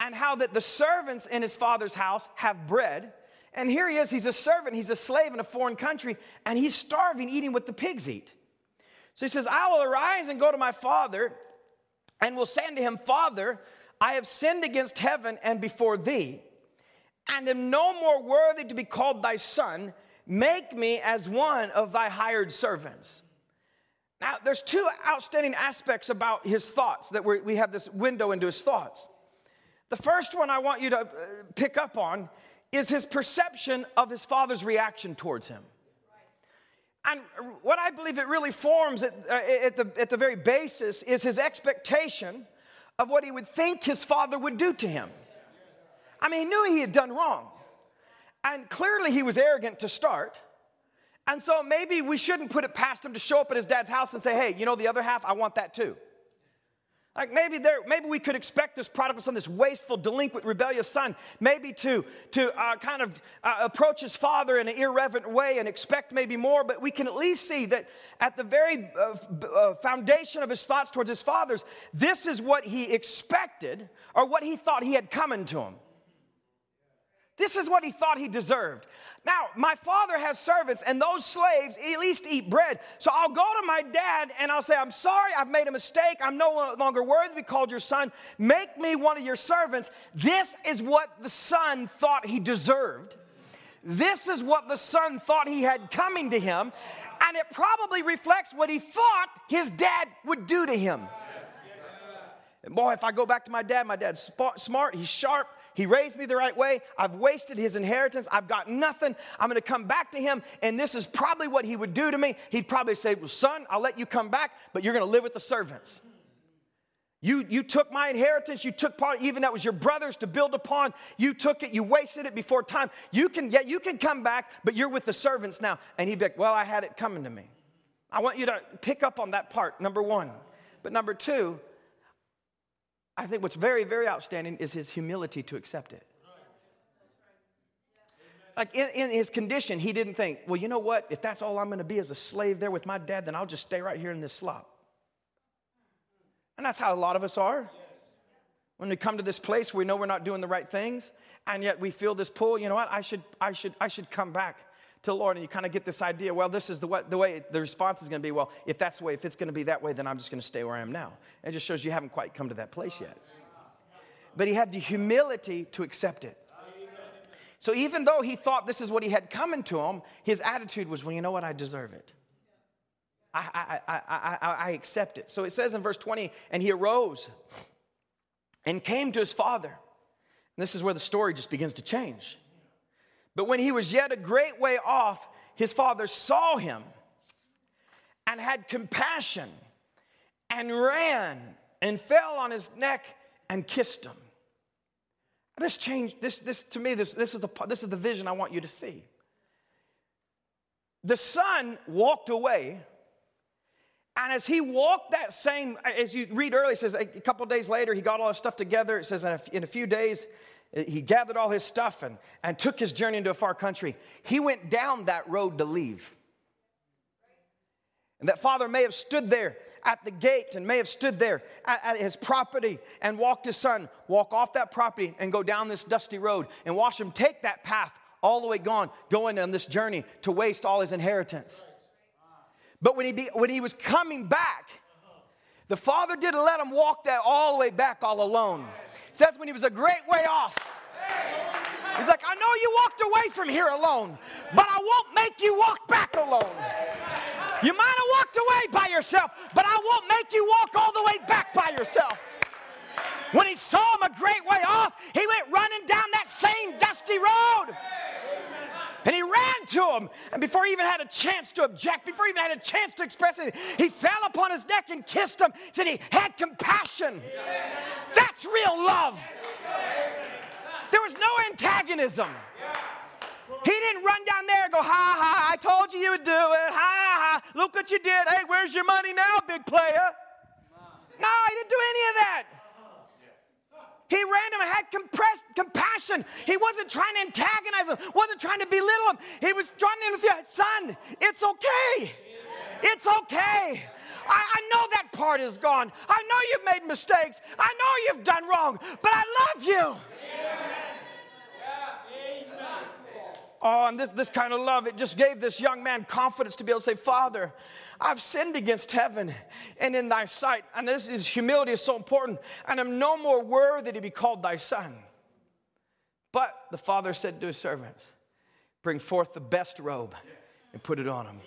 and how that the servants in his father's house have bread. And here he is, he's a servant, he's a slave in a foreign country, and he's starving, eating what the pigs eat. So he says, I will arise and go to my father, and will say unto him, Father, I have sinned against heaven and before thee, and am no more worthy to be called thy son. Make me as one of thy hired servants. Now, there's two outstanding aspects about his thoughts that we have this window into his thoughts. The first one I want you to uh, pick up on is his perception of his father's reaction towards him. And what I believe it really forms at, uh, at, the, at the very basis is his expectation of what he would think his father would do to him. I mean, he knew he had done wrong. And clearly he was arrogant to start. And so maybe we shouldn't put it past him to show up at his dad's house and say, hey, you know the other half? I want that too. Like maybe there, maybe we could expect this prodigal son, this wasteful, delinquent, rebellious son, maybe to to uh, kind of uh, approach his father in an irreverent way and expect maybe more. But we can at least see that at the very uh, uh foundation of his thoughts towards his fathers, this is what he expected or what he thought he had coming to him. This is what he thought he deserved. Now, my father has servants, and those slaves at least eat bread. So I'll go to my dad and I'll say, I'm sorry, I've made a mistake. I'm no longer worthy to be called your son. Make me one of your servants. This is what the son thought he deserved. This is what the son thought he had coming to him, and it probably reflects what he thought his dad would do to him. And boy, if I go back to my dad, my dad's smart, he's sharp, he raised me the right way. I've wasted his inheritance. I've got nothing. I'm going to come back to him, and this is probably what he would do to me. He'd probably say, Well, son, I'll let you come back, but you're going to live with the servants. You, you took my inheritance, you took part, even that was your brother's to build upon. You took it, you wasted it before time. You can, yeah, you can come back, but you're with the servants now. And he'd be like, Well, I had it coming to me. I want you to pick up on that part, number one. But number two, I think what's very, very outstanding is his humility to accept it. Like in, in, his condition, he didn't think, well, you know what? If that's all I'm going to be as a slave there with my dad, then I'll just stay right here in this slop. And that's how a lot of us are. When we come to this place, we know we're not doing the right things, and yet we feel this pull. You know what? I should, I should, I should come back to the Lord, and you kind of get this idea. Well, this is the way, the way the response is going to be. Well, if that's the way, if it's going to be that way, then I'm just going to stay where I am now. It just shows you haven't quite come to that place yet. But he had the humility to accept it. So even though he thought this is what he had coming to him, his attitude was, well, you know what? I deserve it. I, I, I, I, I accept it. So it says in verse 20, and he arose and came to his father. And this is where the story just begins to change. But when he was yet a great way off, his father saw him and had compassion and ran and fell on his neck and kissed him. This changed, this, this to me, this, this, is the, this is the vision I want you to see. The son walked away, and as he walked that same, as you read earlier, it says a couple days later, he got all his stuff together. It says in a, in a few days, Uh, he gathered all his stuff and, and took his journey into a far country. He went down that road to leave. And that father may have stood there at the gate and may have stood there at, at, his property and walked his son walk off that property and go down this dusty road and watch him take that path all the way gone, going on this journey to waste all his inheritance. But when he, be, when he was coming back, the father didn't let him walk that all the way back all alone. Says when he was a great way off. He's like, I know you walked away from here alone, but I won't make you walk back alone. You might have walked away by yourself, but I won't make you walk all the way back by yourself. When he saw him a great way off, he went running down that same dusty road. And he ran to him. And before he even had a chance to object, before he even had a chance to express anything, he fell upon his neck and kissed him. Said he had compassion. That's real love. There was no antagonism. He didn't run down there and go, ha ha, I told you you would do it. Ha ha, look what you did. Hey, where's your money now, big player? No, he didn't do any of that. He ran him and had compassion. He wasn't trying to antagonize him, wasn't trying to belittle him. He was trying to interfere. Son, it's okay. It's okay. I, I, know that part is gone. I know you've made mistakes. I know you've done wrong, but I love you. Oh, and this, this kind of love, it just gave this young man confidence to be able to say, Father, I've sinned against heaven and in thy sight. And this is humility is so important. And I'm no more worthy to be called thy son. But the father said to his servants, Bring forth the best robe and put it on him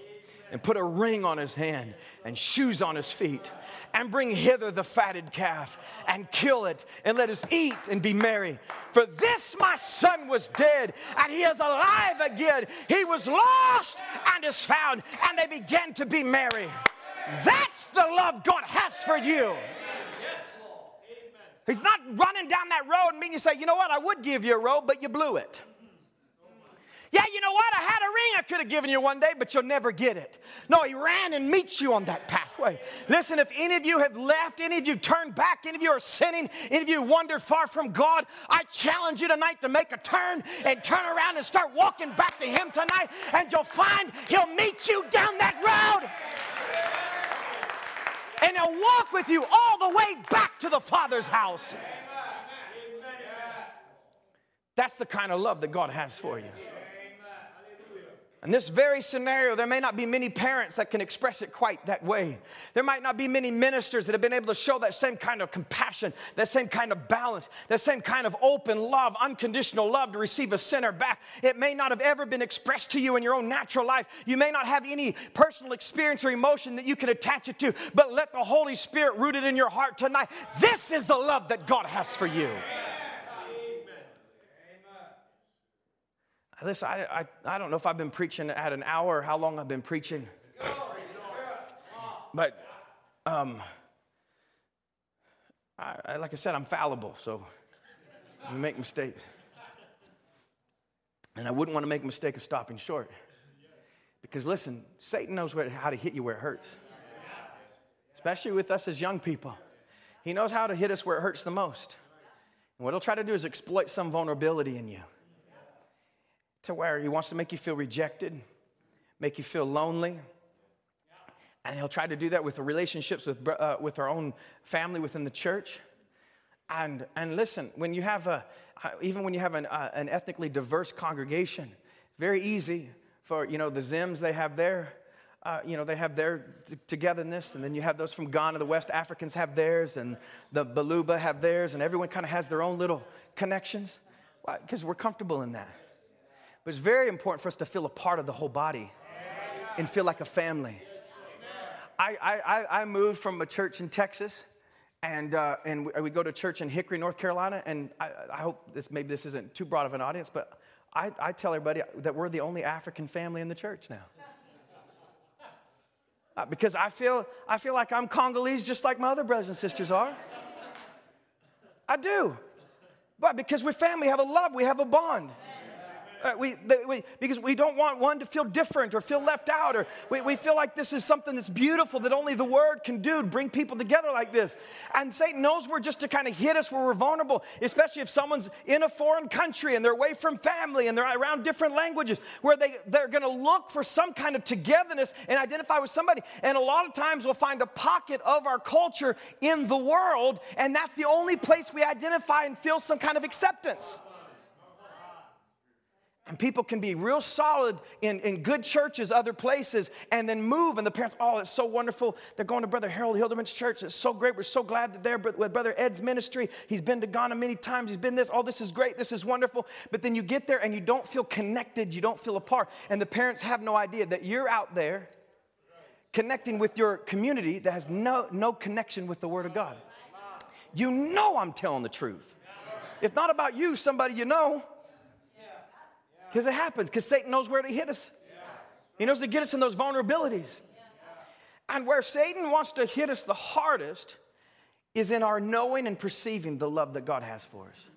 and put a ring on his hand and shoes on his feet, and bring hither the fatted calf and kill it, and let us eat and be merry. For this my son was dead, and he is alive again. He was lost and is found, and they began to be merry. That's the love God has for you. He's not running down that road and meaning you say, you know what, I would give you a robe, but you blew it. Yeah, you know what? I had a ring I could have given you one day, but you'll never get it. No, he ran and meets you on that pathway. Listen, if any of you have left, any of you turned back, any of you are sinning, any of you wandered far from God, I challenge you tonight to make a turn and turn around and start walking back to Him tonight, and you'll find He'll meet you down that road. And He'll walk with you all the way back to the Father's house. That's the kind of love that God has for you. In this very scenario, there may not be many parents that can express it quite that way. There might not be many ministers that have been able to show that same kind of compassion, that same kind of balance, that same kind of open love, unconditional love to receive a sinner back. It may not have ever been expressed to you in your own natural life. You may not have any personal experience or emotion that you can attach it to, but let the Holy Spirit root it in your heart tonight. This is the love that God has for you. Listen, I, I, I don't know if I've been preaching at an hour or how long I've been preaching. But um, I, I, like I said, I'm fallible, so I make mistakes. And I wouldn't want to make a mistake of stopping short. Because listen, Satan knows where, how to hit you where it hurts, especially with us as young people. He knows how to hit us where it hurts the most. And what he'll try to do is exploit some vulnerability in you to where he wants to make you feel rejected, make you feel lonely. And he'll try to do that with the relationships with, uh, with our own family within the church. And, and listen, when you have a, even when you have an, uh, an ethnically diverse congregation, it's very easy for, you know, the Zims, they have their, uh, you know, they have their t- togetherness, and then you have those from Ghana, the West Africans have theirs, and the Baluba have theirs, and everyone kind of has their own little connections because we're comfortable in that. But it's very important for us to feel a part of the whole body and feel like a family. I, I, I moved from a church in Texas, and, uh, and we, go to church in Hickory, North Carolina. And I, I hope this maybe this isn't too broad of an audience, but I, I tell everybody that we're the only African family in the church now. Uh, because I feel, I feel like I'm Congolese just like my other brothers and sisters are. I do. But because we're family, we have a love, we have a bond. Uh, we, we, because we don't want one to feel different or feel left out, or we, we feel like this is something that's beautiful that only the Word can do to bring people together like this. And Satan knows we're just to kind of hit us where we're vulnerable, especially if someone's in a foreign country and they're away from family and they're around different languages, where they, they're going to look for some kind of togetherness and identify with somebody. And a lot of times we'll find a pocket of our culture in the world, and that's the only place we identify and feel some kind of acceptance. And people can be real solid in, in good churches, other places, and then move. And the parents, oh, it's so wonderful. They're going to Brother Harold Hilderman's church. It's so great. We're so glad that they're with Brother Ed's ministry. He's been to Ghana many times. He's been this. Oh, this is great. This is wonderful. But then you get there and you don't feel connected. You don't feel a part. And the parents have no idea that you're out there connecting with your community that has no, no connection with the Word of God. You know I'm telling the truth. If not about you, somebody you know. Because it happens, because Satan knows where to hit us. He knows to get us in those vulnerabilities. And where Satan wants to hit us the hardest is in our knowing and perceiving the love that God has for us.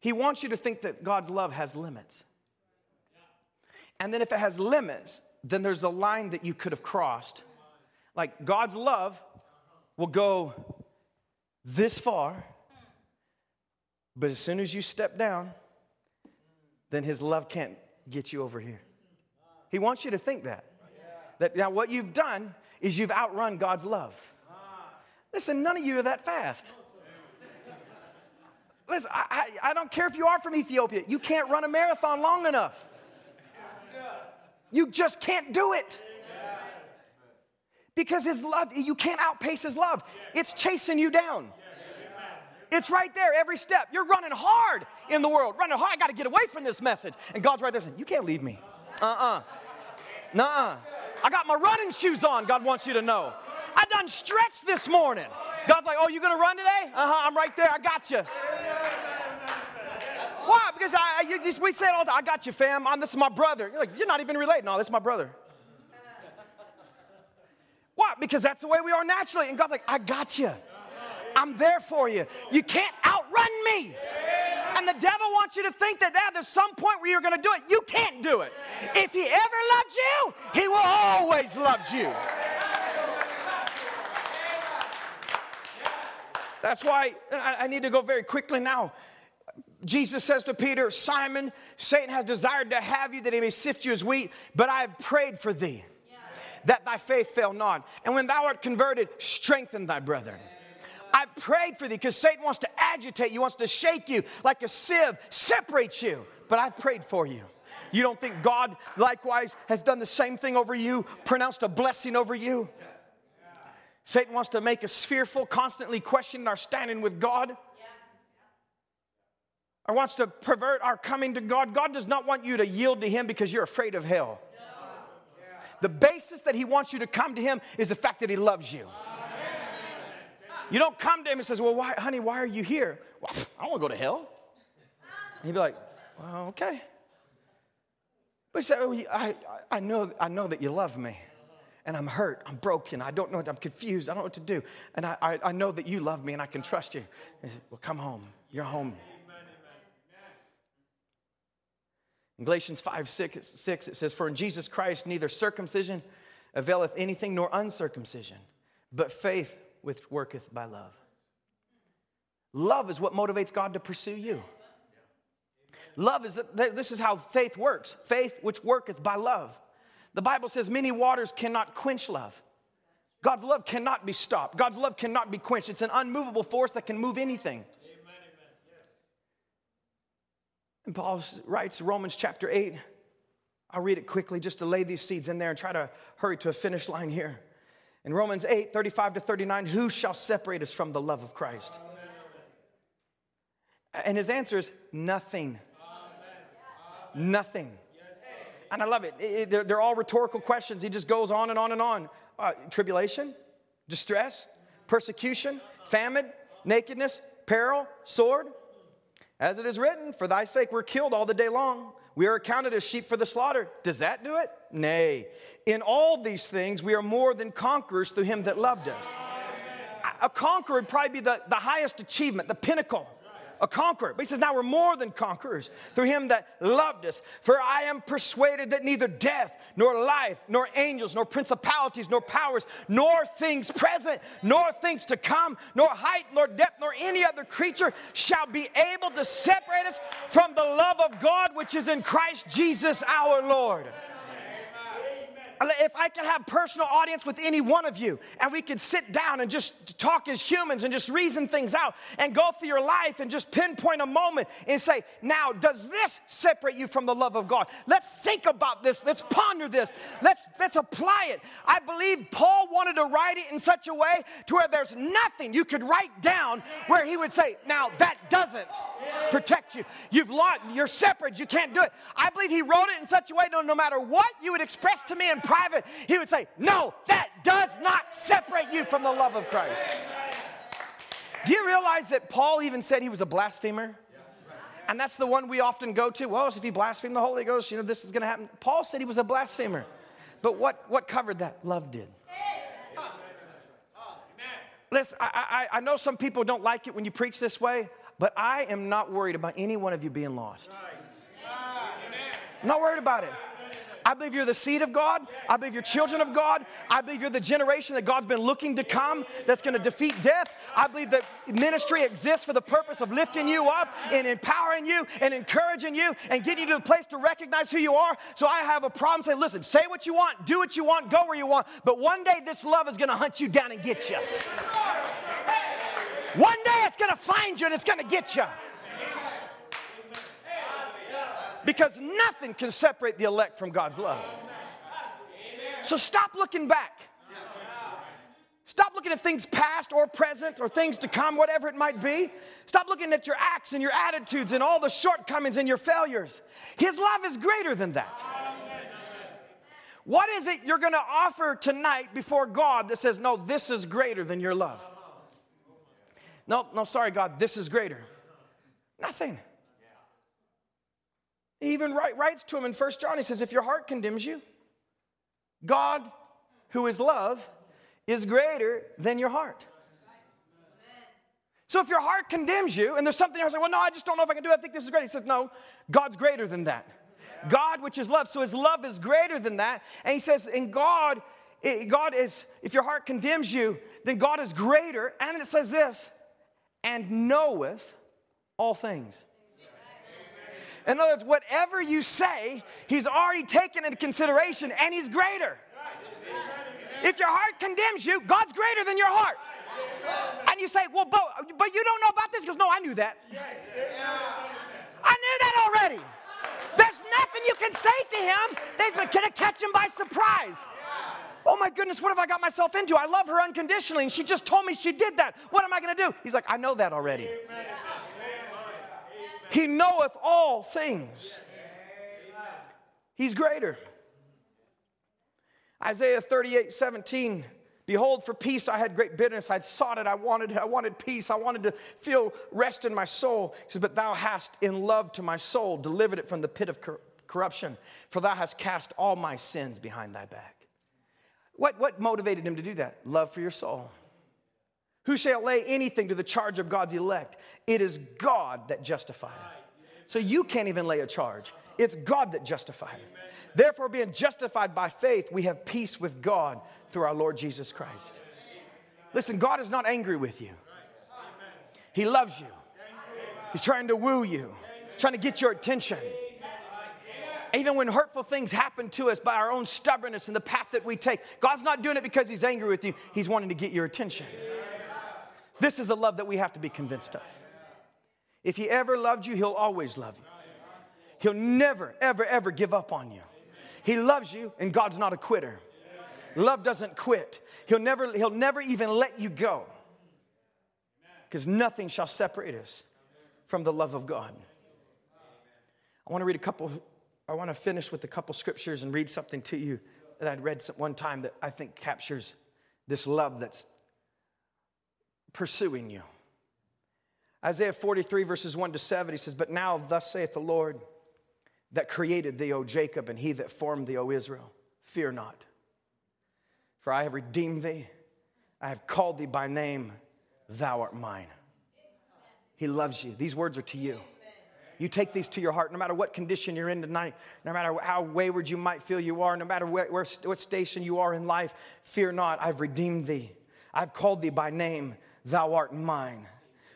He wants you to think that God's love has limits. And then if it has limits, then there's a line that you could have crossed. Like God's love will go this far, but as soon as you step down, then his love can't get you over here. He wants you to think that. That now what you've done is you've outrun God's love. Listen, none of you are that fast. Listen, I, I, I, don't care if you are from Ethiopia, you can't run a marathon long enough. You just can't do it. Because his love, you can't outpace his love. It's chasing you down. It's right there every step. You're running hard in the world, running hard. I got to get away from this message. And God's right there saying, You can't leave me. Uh uh-uh. uh. Nuh I got my running shoes on, God wants you to know. I done stretched this morning. God's like, Oh, you going to run today? Uh huh. I'm right there. I got you. Why? Because I, you just, we say it all the time, I got you, fam. I'm, this is my brother. You're like, you're not even related. No, this is my brother. Why? Because that's the way we are naturally. And God's like, I got you. I'm there for you. You can't outrun me. And the devil wants you to think that there's some point where you're going to do it. You can't do it. If he ever loved you, he will always love you. That's why I need to go very quickly now. Jesus says to Peter, Simon, Satan has desired to have you that he may sift you as wheat, but I have prayed for thee that thy faith fail not. And when thou art converted, strengthen thy brethren. I prayed for thee because Satan wants to agitate you, wants to shake you like a sieve, separate you. But I've prayed for you. You don't think God likewise has done the same thing over you, pronounced a blessing over you? Satan wants to make us fearful, constantly questioning our standing with God or wants to pervert our coming to God. God does not want you to yield to Him because you're afraid of hell. The basis that He wants you to come to Him is the fact that He loves you. You don't come to Him and says, "Well, why, honey, why are you here?" Well, I want to go to hell. And he'd be like, "Well, okay." But he said, I, I, know, I know that you love me and I'm hurt, I'm broken, I don't know, what I'm confused, I don't know what to do. And I, I, I know that you love me and I can trust you. Said, well, come home. You're home. In Galatians 5 6, 6, it says, For in Jesus Christ neither circumcision availeth anything nor uncircumcision, but faith which worketh by love. Love is what motivates God to pursue you. Love is, the, this is how faith works faith which worketh by love. The Bible says many waters cannot quench love. God's love cannot be stopped. God's love cannot be quenched. It's an unmovable force that can move anything. And Paul writes Romans chapter 8. I'll read it quickly just to lay these seeds in there and try to hurry to a finish line here. In Romans 8, 35 to 39, who shall separate us from the love of Christ? And his answer is nothing. Nothing. And I love it. it they're, they're, all rhetorical questions. He just goes on and on and on. Uh, tribulation, distress, persecution, famine, nakedness, peril, sword. As it is written, For thy sake we're killed all the day long. We are accounted as sheep for the slaughter. Does that do it? Nay. In all these things, we are more than conquerors through him that loved us. A conqueror would probably be the, the highest achievement, the pinnacle a conqueror. But he says, Now we're more than conquerors through him that loved us. For I am persuaded that neither death, nor life, nor angels, nor principalities, nor powers, nor things present, nor things to come, nor height, nor depth, nor any other creature shall be able to separate us from the love of God which is in Christ Jesus our Lord if I could have personal audience with any one of you and we could sit down and just talk as humans and just reason things out and go through your life and just pinpoint a moment and say, now, does this separate you from the love of God? Let's think about this. Let's ponder this. Let's, let's apply it. I believe Paul wanted to write it in such a way to where there's nothing you could write down where he would say, now that doesn't protect you. You've lost, you're separate, you can't do it. I believe he wrote it in such a way that no matter what you would express to me in private, he would say, No, that does not separate you from the love of Christ. Do you realize that Paul even said he was a blasphemer? And that's the one we often go to. Well, if he blasphemed the Holy Ghost, you know, this is going to happen. Paul said he was a blasphemer. But what, what covered that? Love did. Listen, I, I, I know some people don't like it when you preach this way, but I am not worried about any one of you being lost. Not worried about it. I believe you're the seed of God. I believe you're children of God. I believe you're the generation that God's been looking to come that's going to defeat death. I believe that ministry exists for the purpose of lifting you up and empowering you and encouraging you and getting you to the place to recognize who you are. So I have a problem saying, listen, say what you want, do what you want, go where you want. But one day this love is going to hunt you down and get you. One day it's going to find you and it's going to get you because nothing can separate the elect from God's love. So stop looking back. Stop looking at things past or present or things to come, whatever it might be. Stop looking at your acts and your attitudes and all the shortcomings and your failures. His love is greater than that. What is it you're going to offer tonight before God that says, no, this is greater than your love? No, no, sorry, God, this is greater. Nothing. He even write, writes to him in First John, he says, if your heart condemns you, God, who is love, is greater than your heart. So if your heart condemns you and there's something else, like, well, no, I just don't know if I can do it. I think this is great. He says, no, God's greater than that. God, which is love. So his love is greater than that. And he says, in God, God is, if your heart condemns you, then God is greater. And it says this, and knoweth all things. In other words, whatever you say, he's already taken into consideration and he's greater. If your heart condemns you, God's greater than your heart. And you say, well, but, but you don't know about this. He goes, no, I knew that. I knew that already. There's nothing you can say to him that's going to catch him by surprise. Oh my goodness, what have I got myself into? I love her unconditionally, and she just told me she did that. What am I going to do? He's like, I know that already. He knoweth all things. He's greater. Isaiah 38 17. Behold, for peace I had great bitterness. I sought it. I wanted it. I wanted peace. I wanted to feel rest in my soul. He says, But thou hast in love to my soul delivered it from the pit of cor- corruption, for thou hast cast all my sins behind thy back. What, what motivated him to do that? Love for your soul. Who shall lay anything to the charge of God's elect? It is God that justifies. So you can't even lay a charge. It's God that justifies. Therefore, being justified by faith, we have peace with God through our Lord Jesus Christ. Listen, God is not angry with you, He loves you. He's trying to woo you, trying to get your attention. Even when hurtful things happen to us by our own stubbornness and the path that we take, God's not doing it because He's angry with you. He's wanting to get your attention. This is a love that we have to be convinced of. If He ever loved you, He'll always love you. He'll never, ever, ever give up on you. He loves you, and God's not a quitter. Love doesn't quit. He'll never, he'll never even let you go. Because nothing shall separate us from the love of God. I want to read a couple, I want to finish with a couple scriptures and read something to you that I'd read one time that I think captures this love that's pursuing you. Isaiah 43, verses 1 to 7, he says, But now, thus saith the Lord, that created thee, O Jacob, and he that formed thee, O Israel. Fear not, for I have redeemed thee. I have called thee by name. Thou art mine. He loves you. These words are to you. You take these to your heart, no matter what condition you're in tonight, no matter how wayward you might feel you are, no matter where, where, what station you are in life, fear not. I've redeemed thee. I've called thee by name. Thou art mine.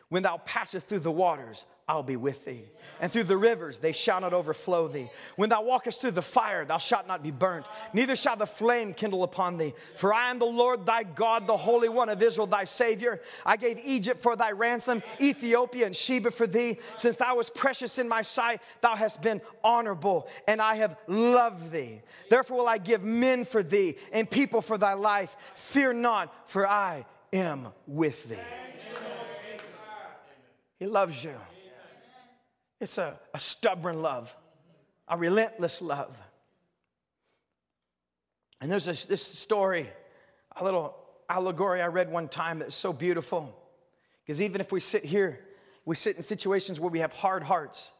When thou passest through the waters, I'll be with thee. And through the rivers, they shall not overflow thee. When thou walkest through the fire, thou shalt not be burnt, neither shall the flame kindle upon thee. For I am the Lord thy God, the Holy One of Israel, thy Savior. I gave Egypt for thy ransom, Ethiopia and Sheba for thee. Since thou wast precious in my sight, thou hast been honorable, and I have loved thee. Therefore will I give men for thee, and people for thy life. Fear not, for I am with thee. He loves you. It's a, a stubborn love, a relentless love. And there's this, this story, a little allegory I read one time that's so beautiful. Because even if we sit here, we sit in situations where we have hard hearts,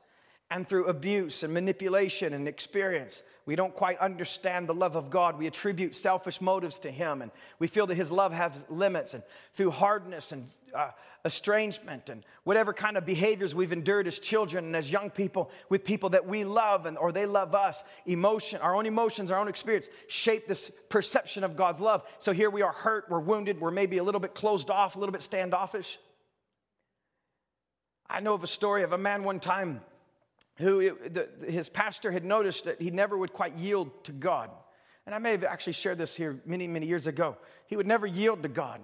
and through abuse and manipulation and experience, we don't quite understand the love of God. We attribute selfish motives to Him, and we feel that His love has limits. And through hardness and uh, estrangement and whatever kind of behaviors we've endured as children and as young people with people that we love and or they love us emotion our own emotions our own experience shape this perception of god's love so here we are hurt we're wounded we're maybe a little bit closed off a little bit standoffish i know of a story of a man one time who the, his pastor had noticed that he never would quite yield to god and i may have actually shared this here many many years ago he would never yield to god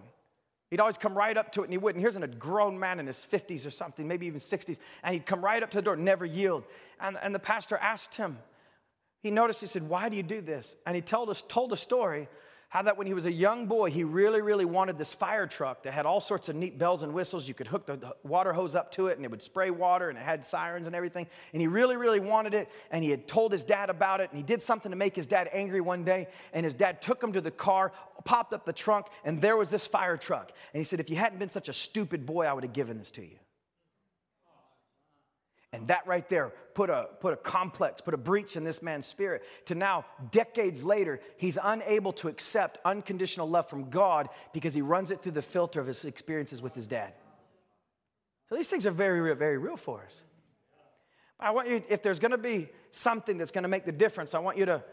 He'd always come right up to it and he wouldn't. Here's a grown man in his 50s or something, maybe even 60s, and he'd come right up to the door, never yield. And, and the pastor asked him, he noticed, he said, Why do you do this? And he told us, told a story how that when he was a young boy, he really, really wanted this fire truck that had all sorts of neat bells and whistles. You could hook the water hose up to it and it would spray water and it had sirens and everything. And he really, really wanted it. And he had told his dad about it. And he did something to make his dad angry one day. And his dad took him to the car, popped up the trunk, and there was this fire truck. And he said, If you hadn't been such a stupid boy, I would have given this to you. And that right there put a, put a complex, put a breach in this man's spirit to now, decades later, he's unable to accept unconditional love from God because he runs it through the filter of his experiences with his dad. So these things are very, real, very real for us. I want you, if there's gonna be something that's gonna make the difference, I want you to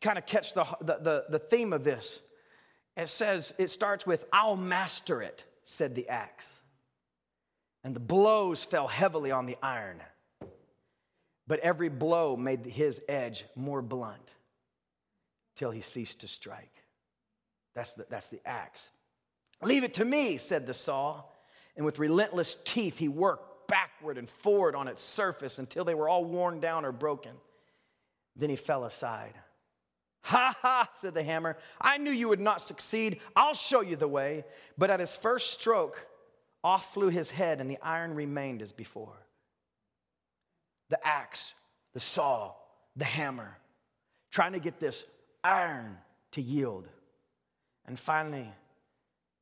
kind of catch the, the, the, the theme of this. It says, it starts with, I'll master it, said the axe. And the blows fell heavily on the iron but every blow made his edge more blunt till he ceased to strike. That's the, that's the axe. Leave it to me, said the saw. And with relentless teeth, he worked backward and forward on its surface until they were all worn down or broken. Then he fell aside. Ha ha, said the hammer. I knew you would not succeed. I'll show you the way. But at his first stroke, off flew his head, and the iron remained as before the axe, the saw, the hammer, trying to get this iron to yield. And finally,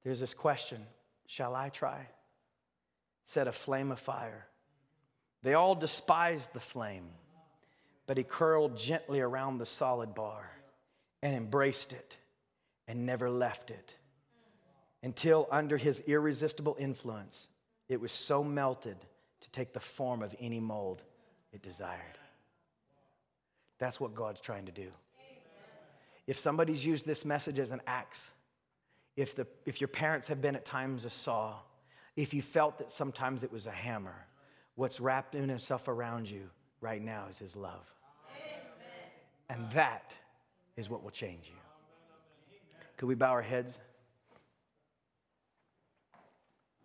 there's this question Shall I try? Set a flame of fire. They all despised the flame, but he curled gently around the solid bar and embraced it and never left it until, under his irresistible influence, it was so melted to take the form of any mold it desired. That's what God's trying to do. If somebody's used this message as an axe, if, the, if your parents have been at times a saw, if you felt that sometimes it was a hammer, what's wrapped in itself around you right now is His love. And that is what will change you. Could we bow our heads?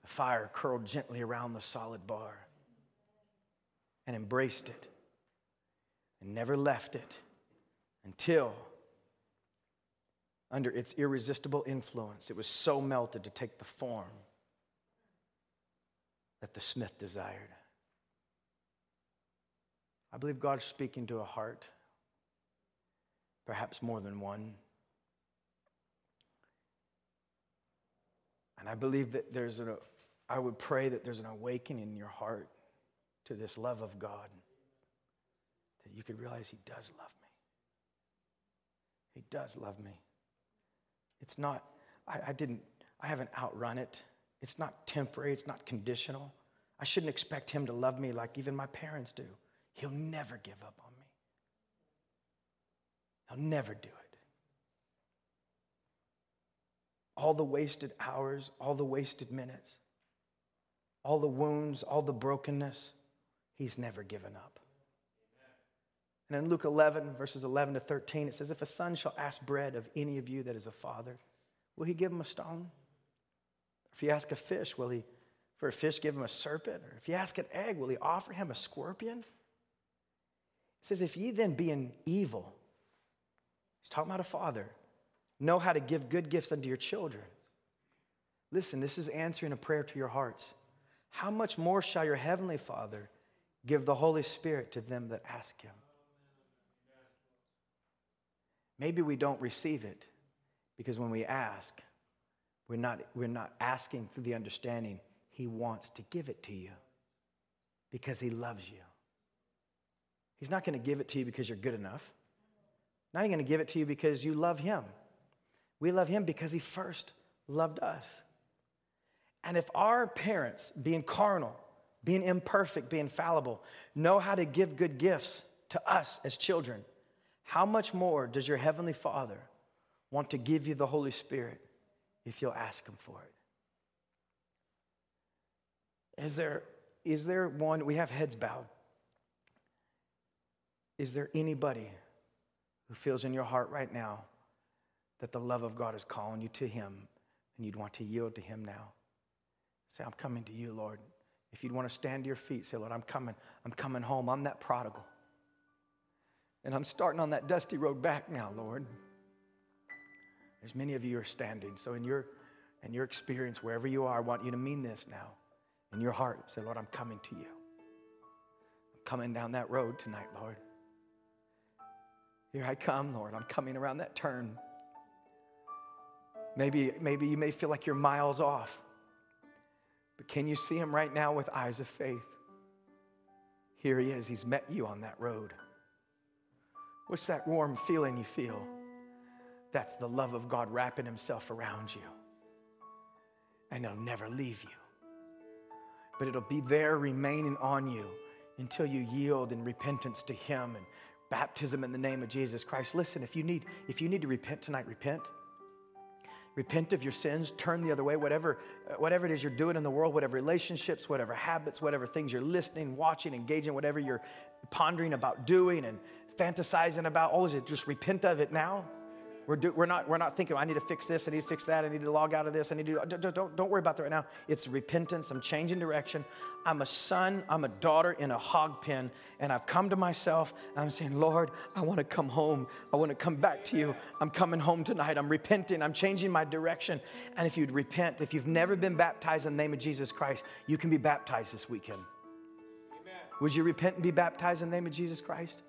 The fire curled gently around the solid bar and embraced it and never left it until, under its irresistible influence, it was so melted to take the form that the smith desired. I believe God's speaking to a heart, perhaps more than one. And I believe that there's a, I would pray that there's an awakening in your heart to this love of God, that you could realize He does love me. He does love me. It's not, I, I didn't, I haven't outrun it. It's not temporary, it's not conditional. I shouldn't expect Him to love me like even my parents do. He'll never give up on me, He'll never do it. All the wasted hours, all the wasted minutes, all the wounds, all the brokenness, He's never given up. And in Luke 11, verses 11 to 13, it says, If a son shall ask bread of any of you that is a father, will he give him a stone? If you ask a fish, will he, for a fish, give him a serpent? Or if you ask an egg, will he offer him a scorpion? It says, If ye then, being evil, he's talking about a father, know how to give good gifts unto your children. Listen, this is answering a prayer to your hearts. How much more shall your heavenly Father? Give the Holy Spirit to them that ask Him. Maybe we don't receive it because when we ask, we're not, we're not asking through the understanding He wants to give it to you because He loves you. He's not going to give it to you because you're good enough. Not even going to give it to you because you love Him. We love Him because He first loved us. And if our parents, being carnal, being imperfect, being fallible, know how to give good gifts to us as children, how much more does your Heavenly Father want to give you the Holy Spirit if you'll ask Him for it? Is there, is there one, we have heads bowed. Is there anybody who feels in your heart right now that the love of God is calling you to Him and you'd want to yield to Him now? Say, I'm coming to you, Lord. If you'd want to stand to your feet, say, Lord, I'm coming. I'm coming home. I'm that prodigal. And I'm starting on that dusty road back now, Lord. There's many of you are standing. So in your in your experience, wherever you are, I want you to mean this now. In your heart, say, Lord, I'm coming to you. I'm coming down that road tonight, Lord. Here I come, Lord. I'm coming around that turn. Maybe, maybe you may feel like you're miles off. But can you see him right now with eyes of faith? Here he is. He's met you on that road. What's that warm feeling you feel? That's the love of God wrapping himself around you. And he'll never leave you. But it'll be there remaining on you until you yield in repentance to him and baptism in the name of Jesus Christ. Listen, if you need if you need to repent tonight, repent repent of your sins, turn the other way, whatever, uh, whatever it is you're doing in the world, whatever relationships, whatever habits, whatever things you're listening, watching, engaging, whatever you're pondering about doing and fantasizing about, all of it, just repent of it now we're, do, we're, not, we're not thinking, I need to fix this, I need to fix that, I need to log out of this, I need to, don't, don't, don't worry about that right now. It's repentance, I'm changing direction. I'm a son, I'm a daughter in a hog pen, and I've come to myself, I'm saying, Lord, I want to come home. I want to come back to you. I'm coming home tonight. I'm repenting, I'm changing my direction. And if you'd repent, if you've never been baptized in the name of Jesus Christ, you can be baptized this weekend. Amen. Would you repent and be baptized in the name of Jesus Christ?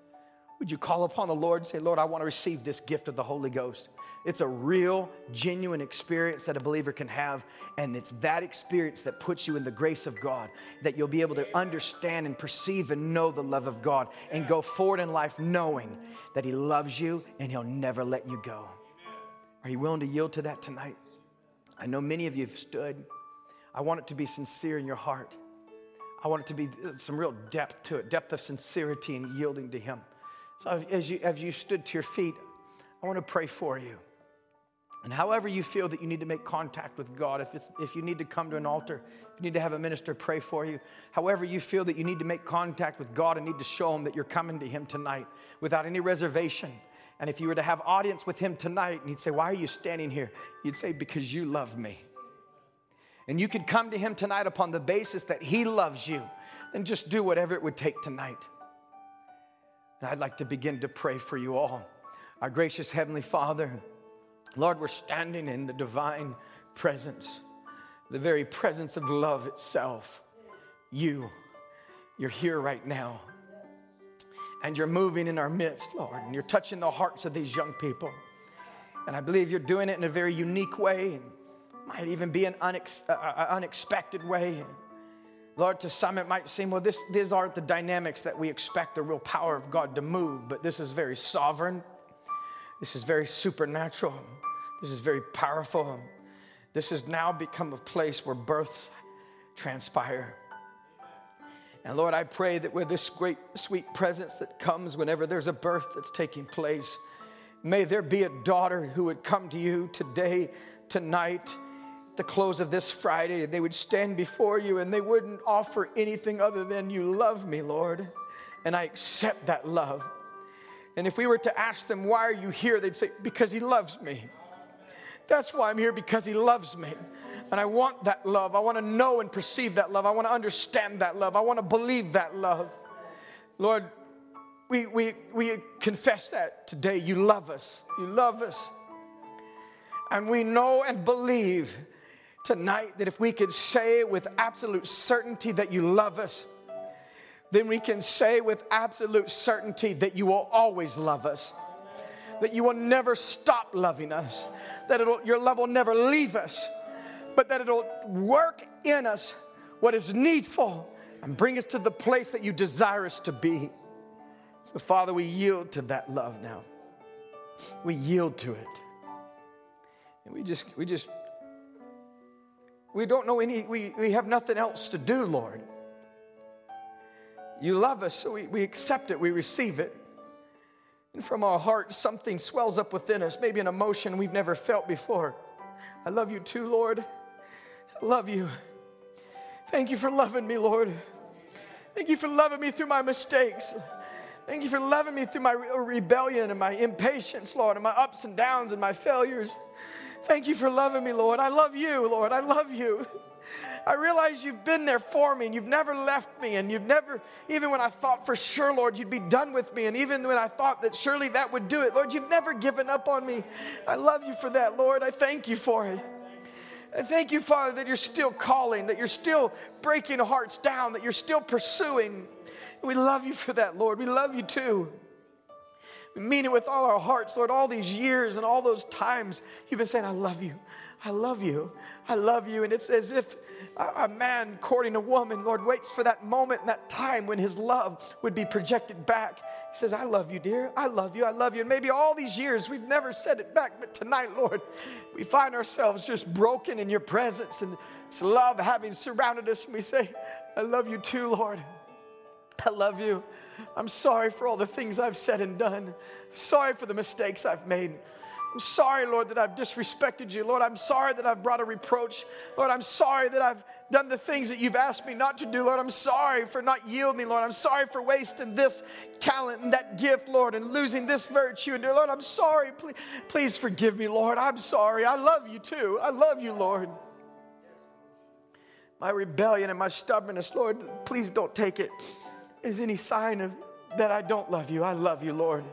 Would you call upon the Lord and say, Lord, I want to receive this gift of the Holy Ghost? It's a real, genuine experience that a believer can have. And it's that experience that puts you in the grace of God, that you'll be able to understand and perceive and know the love of God and go forward in life knowing that He loves you and He'll never let you go. Are you willing to yield to that tonight? I know many of you have stood. I want it to be sincere in your heart. I want it to be uh, some real depth to it, depth of sincerity and yielding to Him. So as you, as you stood to your feet, I want to pray for you. And however you feel that you need to make contact with God, if, if you need to come to an altar, if you need to have a minister pray for you, however you feel that you need to make contact with God and need to show Him that you're coming to Him tonight without any reservation. And if you were to have audience with Him tonight and He'd say, Why are you standing here? You'd say, Because you love me. And you could come to Him tonight upon the basis that He loves you. Then just do whatever it would take tonight. And I'd like to begin to pray for you all. Our gracious Heavenly Father, Lord, we're standing in the divine presence, the very presence of love itself. You, you're here right now. And you're moving in our midst, Lord, and you're touching the hearts of these young people. And I believe you're doing it in a very unique way, and might even be an unex- uh, uh unexpected way. Lord, to some it might seem, well, this, these aren't the dynamics that we expect the real power of God to move, but this is very sovereign. This is very supernatural. This is very powerful. This has now become a place where births transpire. And Lord, I pray that with this great, sweet presence that comes whenever there's a birth that's taking place, may there be a daughter who would come to you today, tonight, the close of this Friday, they would stand before you and they wouldn't offer anything other than, You love me, Lord. And I accept that love. And if we were to ask them, Why are you here? they'd say, Because He loves me. That's why I'm here, because He loves me. And I want that love. I want to know and perceive that love. I want to understand that love. I want to believe that love. Lord, we, we, we confess that today. You love us. You love us. And we know and believe tonight that if we could say with absolute certainty that you love us, then we can say with absolute certainty that you will always love us, that you will never stop loving us, that your love will never leave us, but that it'll work in us what is needful and bring us to the place that you desire us to be. So, Father, we yield to that love now. We yield to it. And we just, we just we don't know any, we, we have nothing else to do, Lord. You love us, so we, we accept it, we receive it. And from our heart, something swells up within us, maybe an emotion we've never felt before. I love you too, Lord. I love you. Thank you for loving me, Lord. Thank you for loving me through my mistakes. Thank you for loving me through my rebellion and my impatience, Lord, and my ups and downs and my failures. Thank you for loving me, Lord. I love you, Lord. I love you. I realize you've been there for me and you've never left me. And you've never, even when I thought for sure, Lord, you'd be done with me. And even when I thought that surely that would do it, Lord, you've never given up on me. I love you for that, Lord. I thank you for it. I thank you, Father, that you're still calling, that you're still breaking hearts down, that you're still pursuing. We love you for that, Lord. We love you too. Mean it with all our hearts, Lord. All these years and all those times you've been saying, I love you. I love you. I love you. And it's as if a man courting a woman, Lord, waits for that moment and that time when his love would be projected back. He says, I love you, dear. I love you. I love you. And maybe all these years we've never said it back, but tonight, Lord, we find ourselves just broken in your presence and it's love having surrounded us. And we say, I love you too, Lord. I love you. I'm sorry for all the things I've said and done. Sorry for the mistakes I've made. I'm sorry, Lord, that I've disrespected you. Lord, I'm sorry that I've brought a reproach. Lord, I'm sorry that I've done the things that you've asked me not to do. Lord, I'm sorry for not yielding, Lord. I'm sorry for wasting this talent and that gift, Lord, and losing this virtue. And dear Lord, I'm sorry. Please, please forgive me, Lord. I'm sorry. I love you too. I love you, Lord. My rebellion and my stubbornness, Lord, please don't take it as any sign of that I don't love you. I love you, Lord.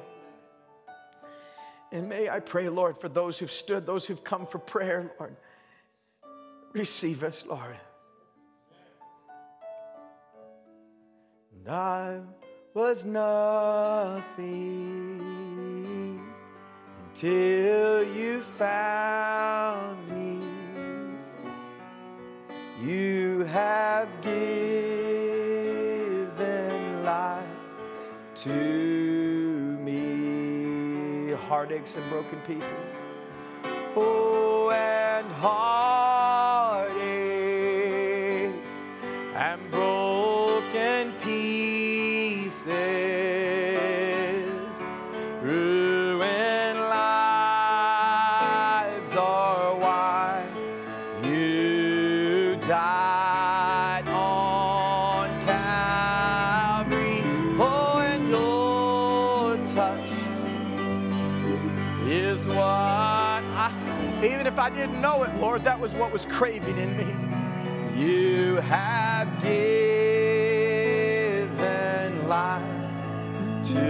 And may I pray, Lord, for those who've stood, those who've come for prayer, Lord. Receive us, Lord. And I was nothing until you found me. You have given to me. heartaches and broken pieces. Oh, and heartaches was what was craving in me. You have given life to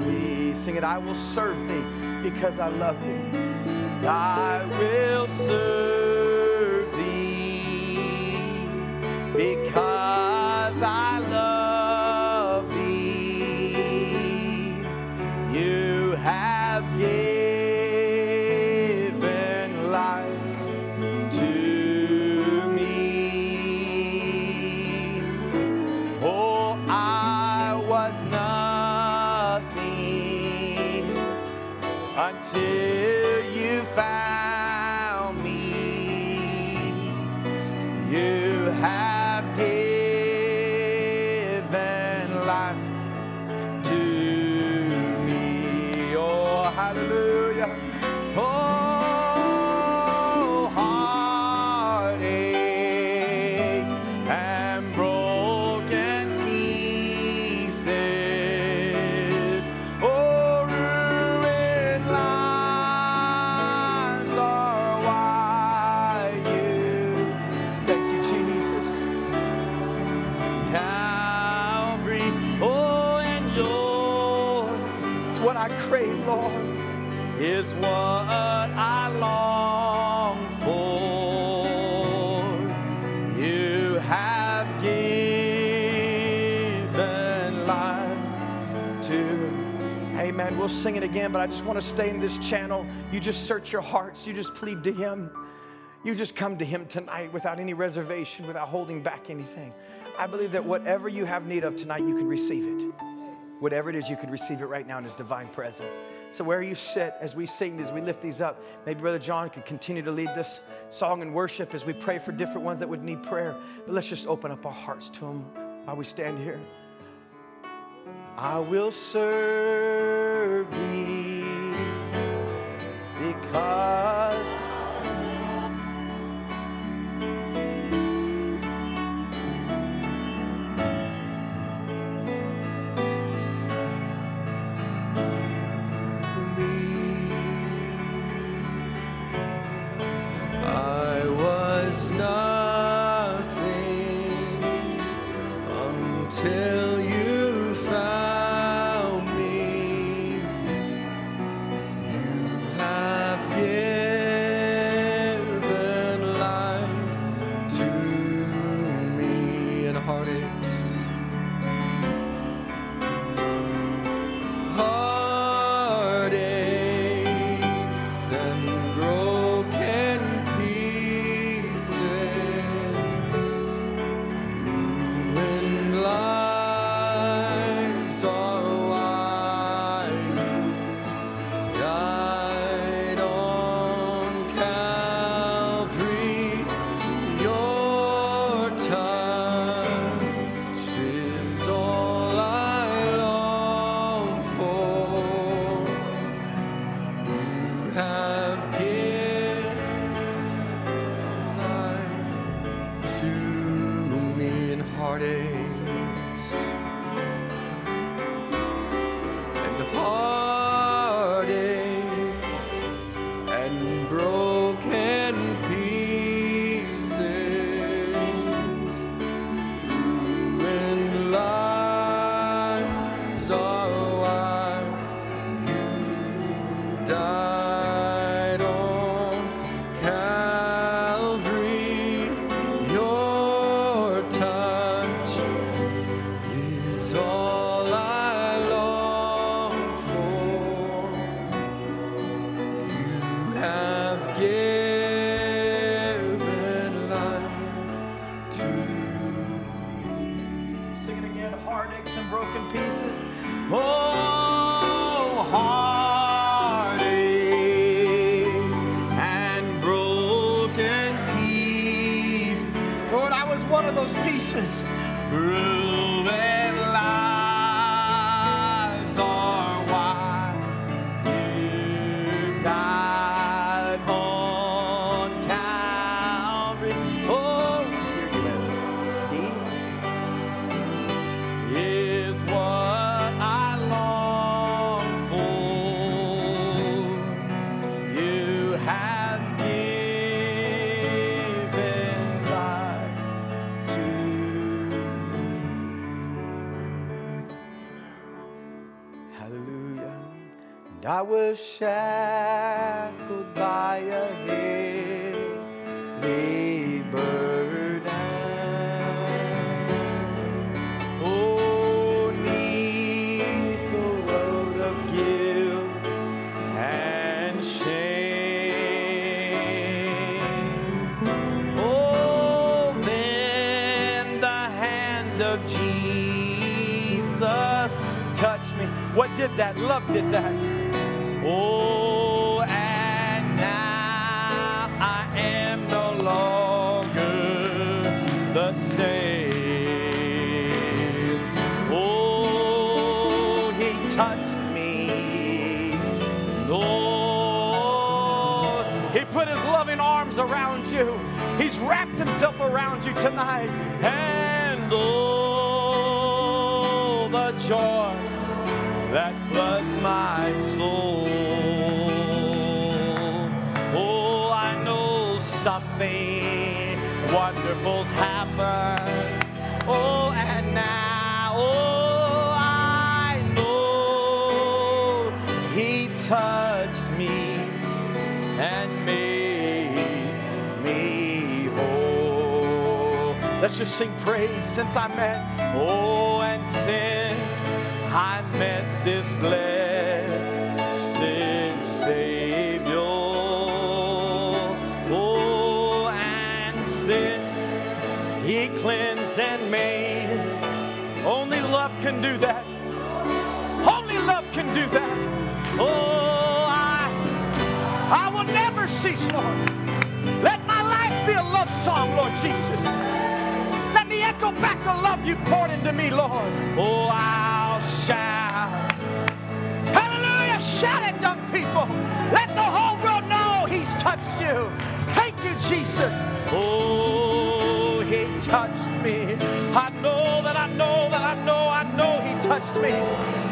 me. Sing it, I will serve thee because I love thee. And I will serve thee because I sing it again, but I just want to stay in this channel. You just search your hearts. You just plead to Him. You just come to Him tonight without any reservation, without holding back anything. I believe that whatever you have need of tonight, you can receive it. Whatever it is, you can receive it right now in His divine presence. So, where you sit as we sing, as we lift these up, maybe Brother John could continue to lead this song and worship as we pray for different ones that would need prayer. But let's just open up our hearts to Him while we stand here. I will serve thee because And I And oh, the joy that floods my soul. Oh, I know something wonderful's happened. Oh, and now, oh, I know He touched Let's just sing praise since I met. Oh, and since I met this blessed Savior. Oh, and since He cleansed and made, only love can do that. Only love can do that. Oh, I, I will never cease, Lord. Let my life be a love song, Lord Jesus. Me echo back the love you poured into me, Lord. Oh, I'll shout. Hallelujah. Shout it, young people. Let the whole world know He's touched you. Thank you, Jesus. Oh, He touched me. I know that I know that I know I know He touched me.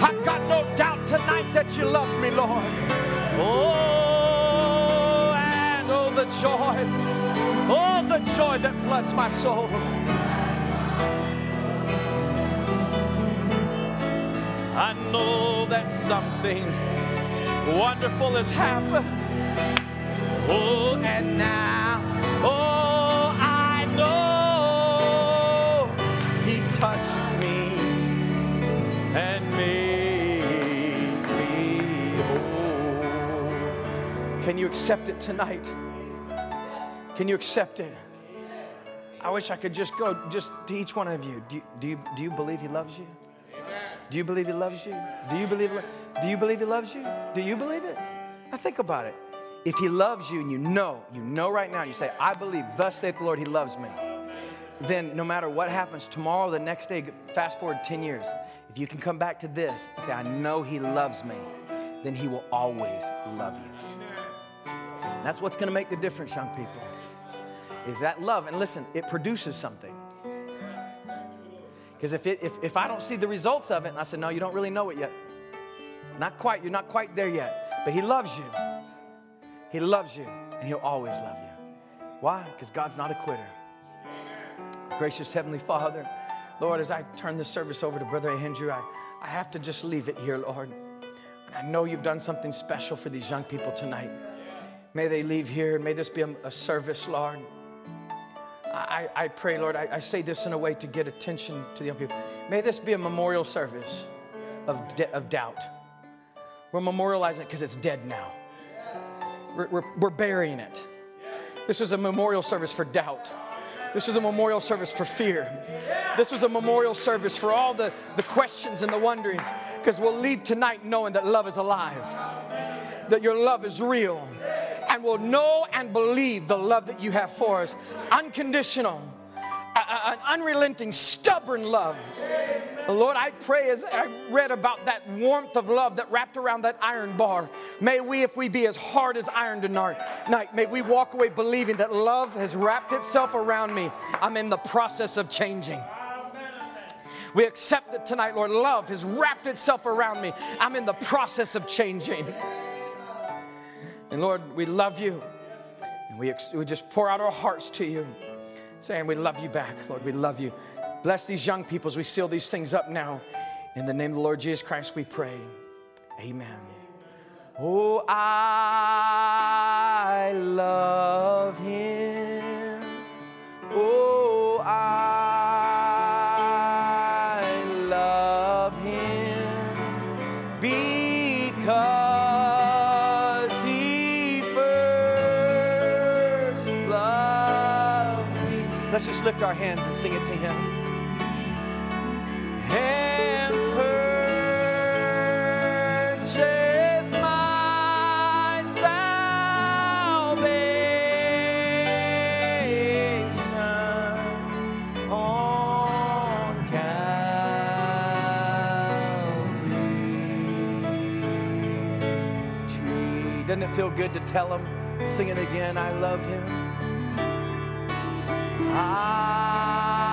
I've got no doubt tonight that you love me, Lord. Oh, and oh, the joy. Oh, the joy that floods my soul. I know that something wonderful has happened. Oh, and now, oh, I know He touched me and made me whole. Can you accept it tonight? Can you accept it? I wish I could just go just to each one of you. Do you, do you, do you believe He loves you? Do you believe He loves you? Do you believe? Do you believe He loves you? Do you believe it? Now think about it. If He loves you and you know, you know right now, you say, "I believe." Thus saith the Lord, He loves me. Then, no matter what happens tomorrow, the next day, fast forward ten years, if you can come back to this and say, "I know He loves me," then He will always love you. That's what's going to make the difference, young people. Is that love? And listen, it produces something. Because if, if, if I don't see the results of it, and I said, no, you don't really know it yet. Not quite, you're not quite there yet. But He loves you. He loves you, and He'll always love you. Why? Because God's not a quitter. Gracious Heavenly Father, Lord, as I turn this service over to Brother Andrew, I, I have to just leave it here, Lord. I know you've done something special for these young people tonight. May they leave here. May this be a, a service, Lord. I, I pray, Lord, I, I, say this in a way to get attention to the young people. May this be a memorial service of, de- of doubt. We're memorializing it because it's dead now. We're, we're, we're burying it. This was a memorial service for doubt. This was a memorial service for fear. This was a memorial service for all the, the questions and the wonderings, because we'll leave tonight knowing that love is alive, that your love is real, and we'll know and believe the love that you have for us unconditional, an unrelenting, stubborn love. Lord, I pray as I read about that warmth of love that wrapped around that iron bar, may we, if we be as hard as iron tonight, may we walk away believing that love has wrapped itself around me. I'm in the process of changing. We accept it tonight, Lord. Love has wrapped itself around me. I'm in the process of changing. And Lord, we love you. And we, we just pour out our hearts to you, saying, We love you back, Lord. We love you. Bless these young people as we seal these things up now. In the name of the Lord Jesus Christ, we pray. Amen. Oh, I love him. Oh, I lift our hands and sing it to him. And purchase my salvation on Calvary's tree. Doesn't it feel good to tell him, sing it again, I love him? I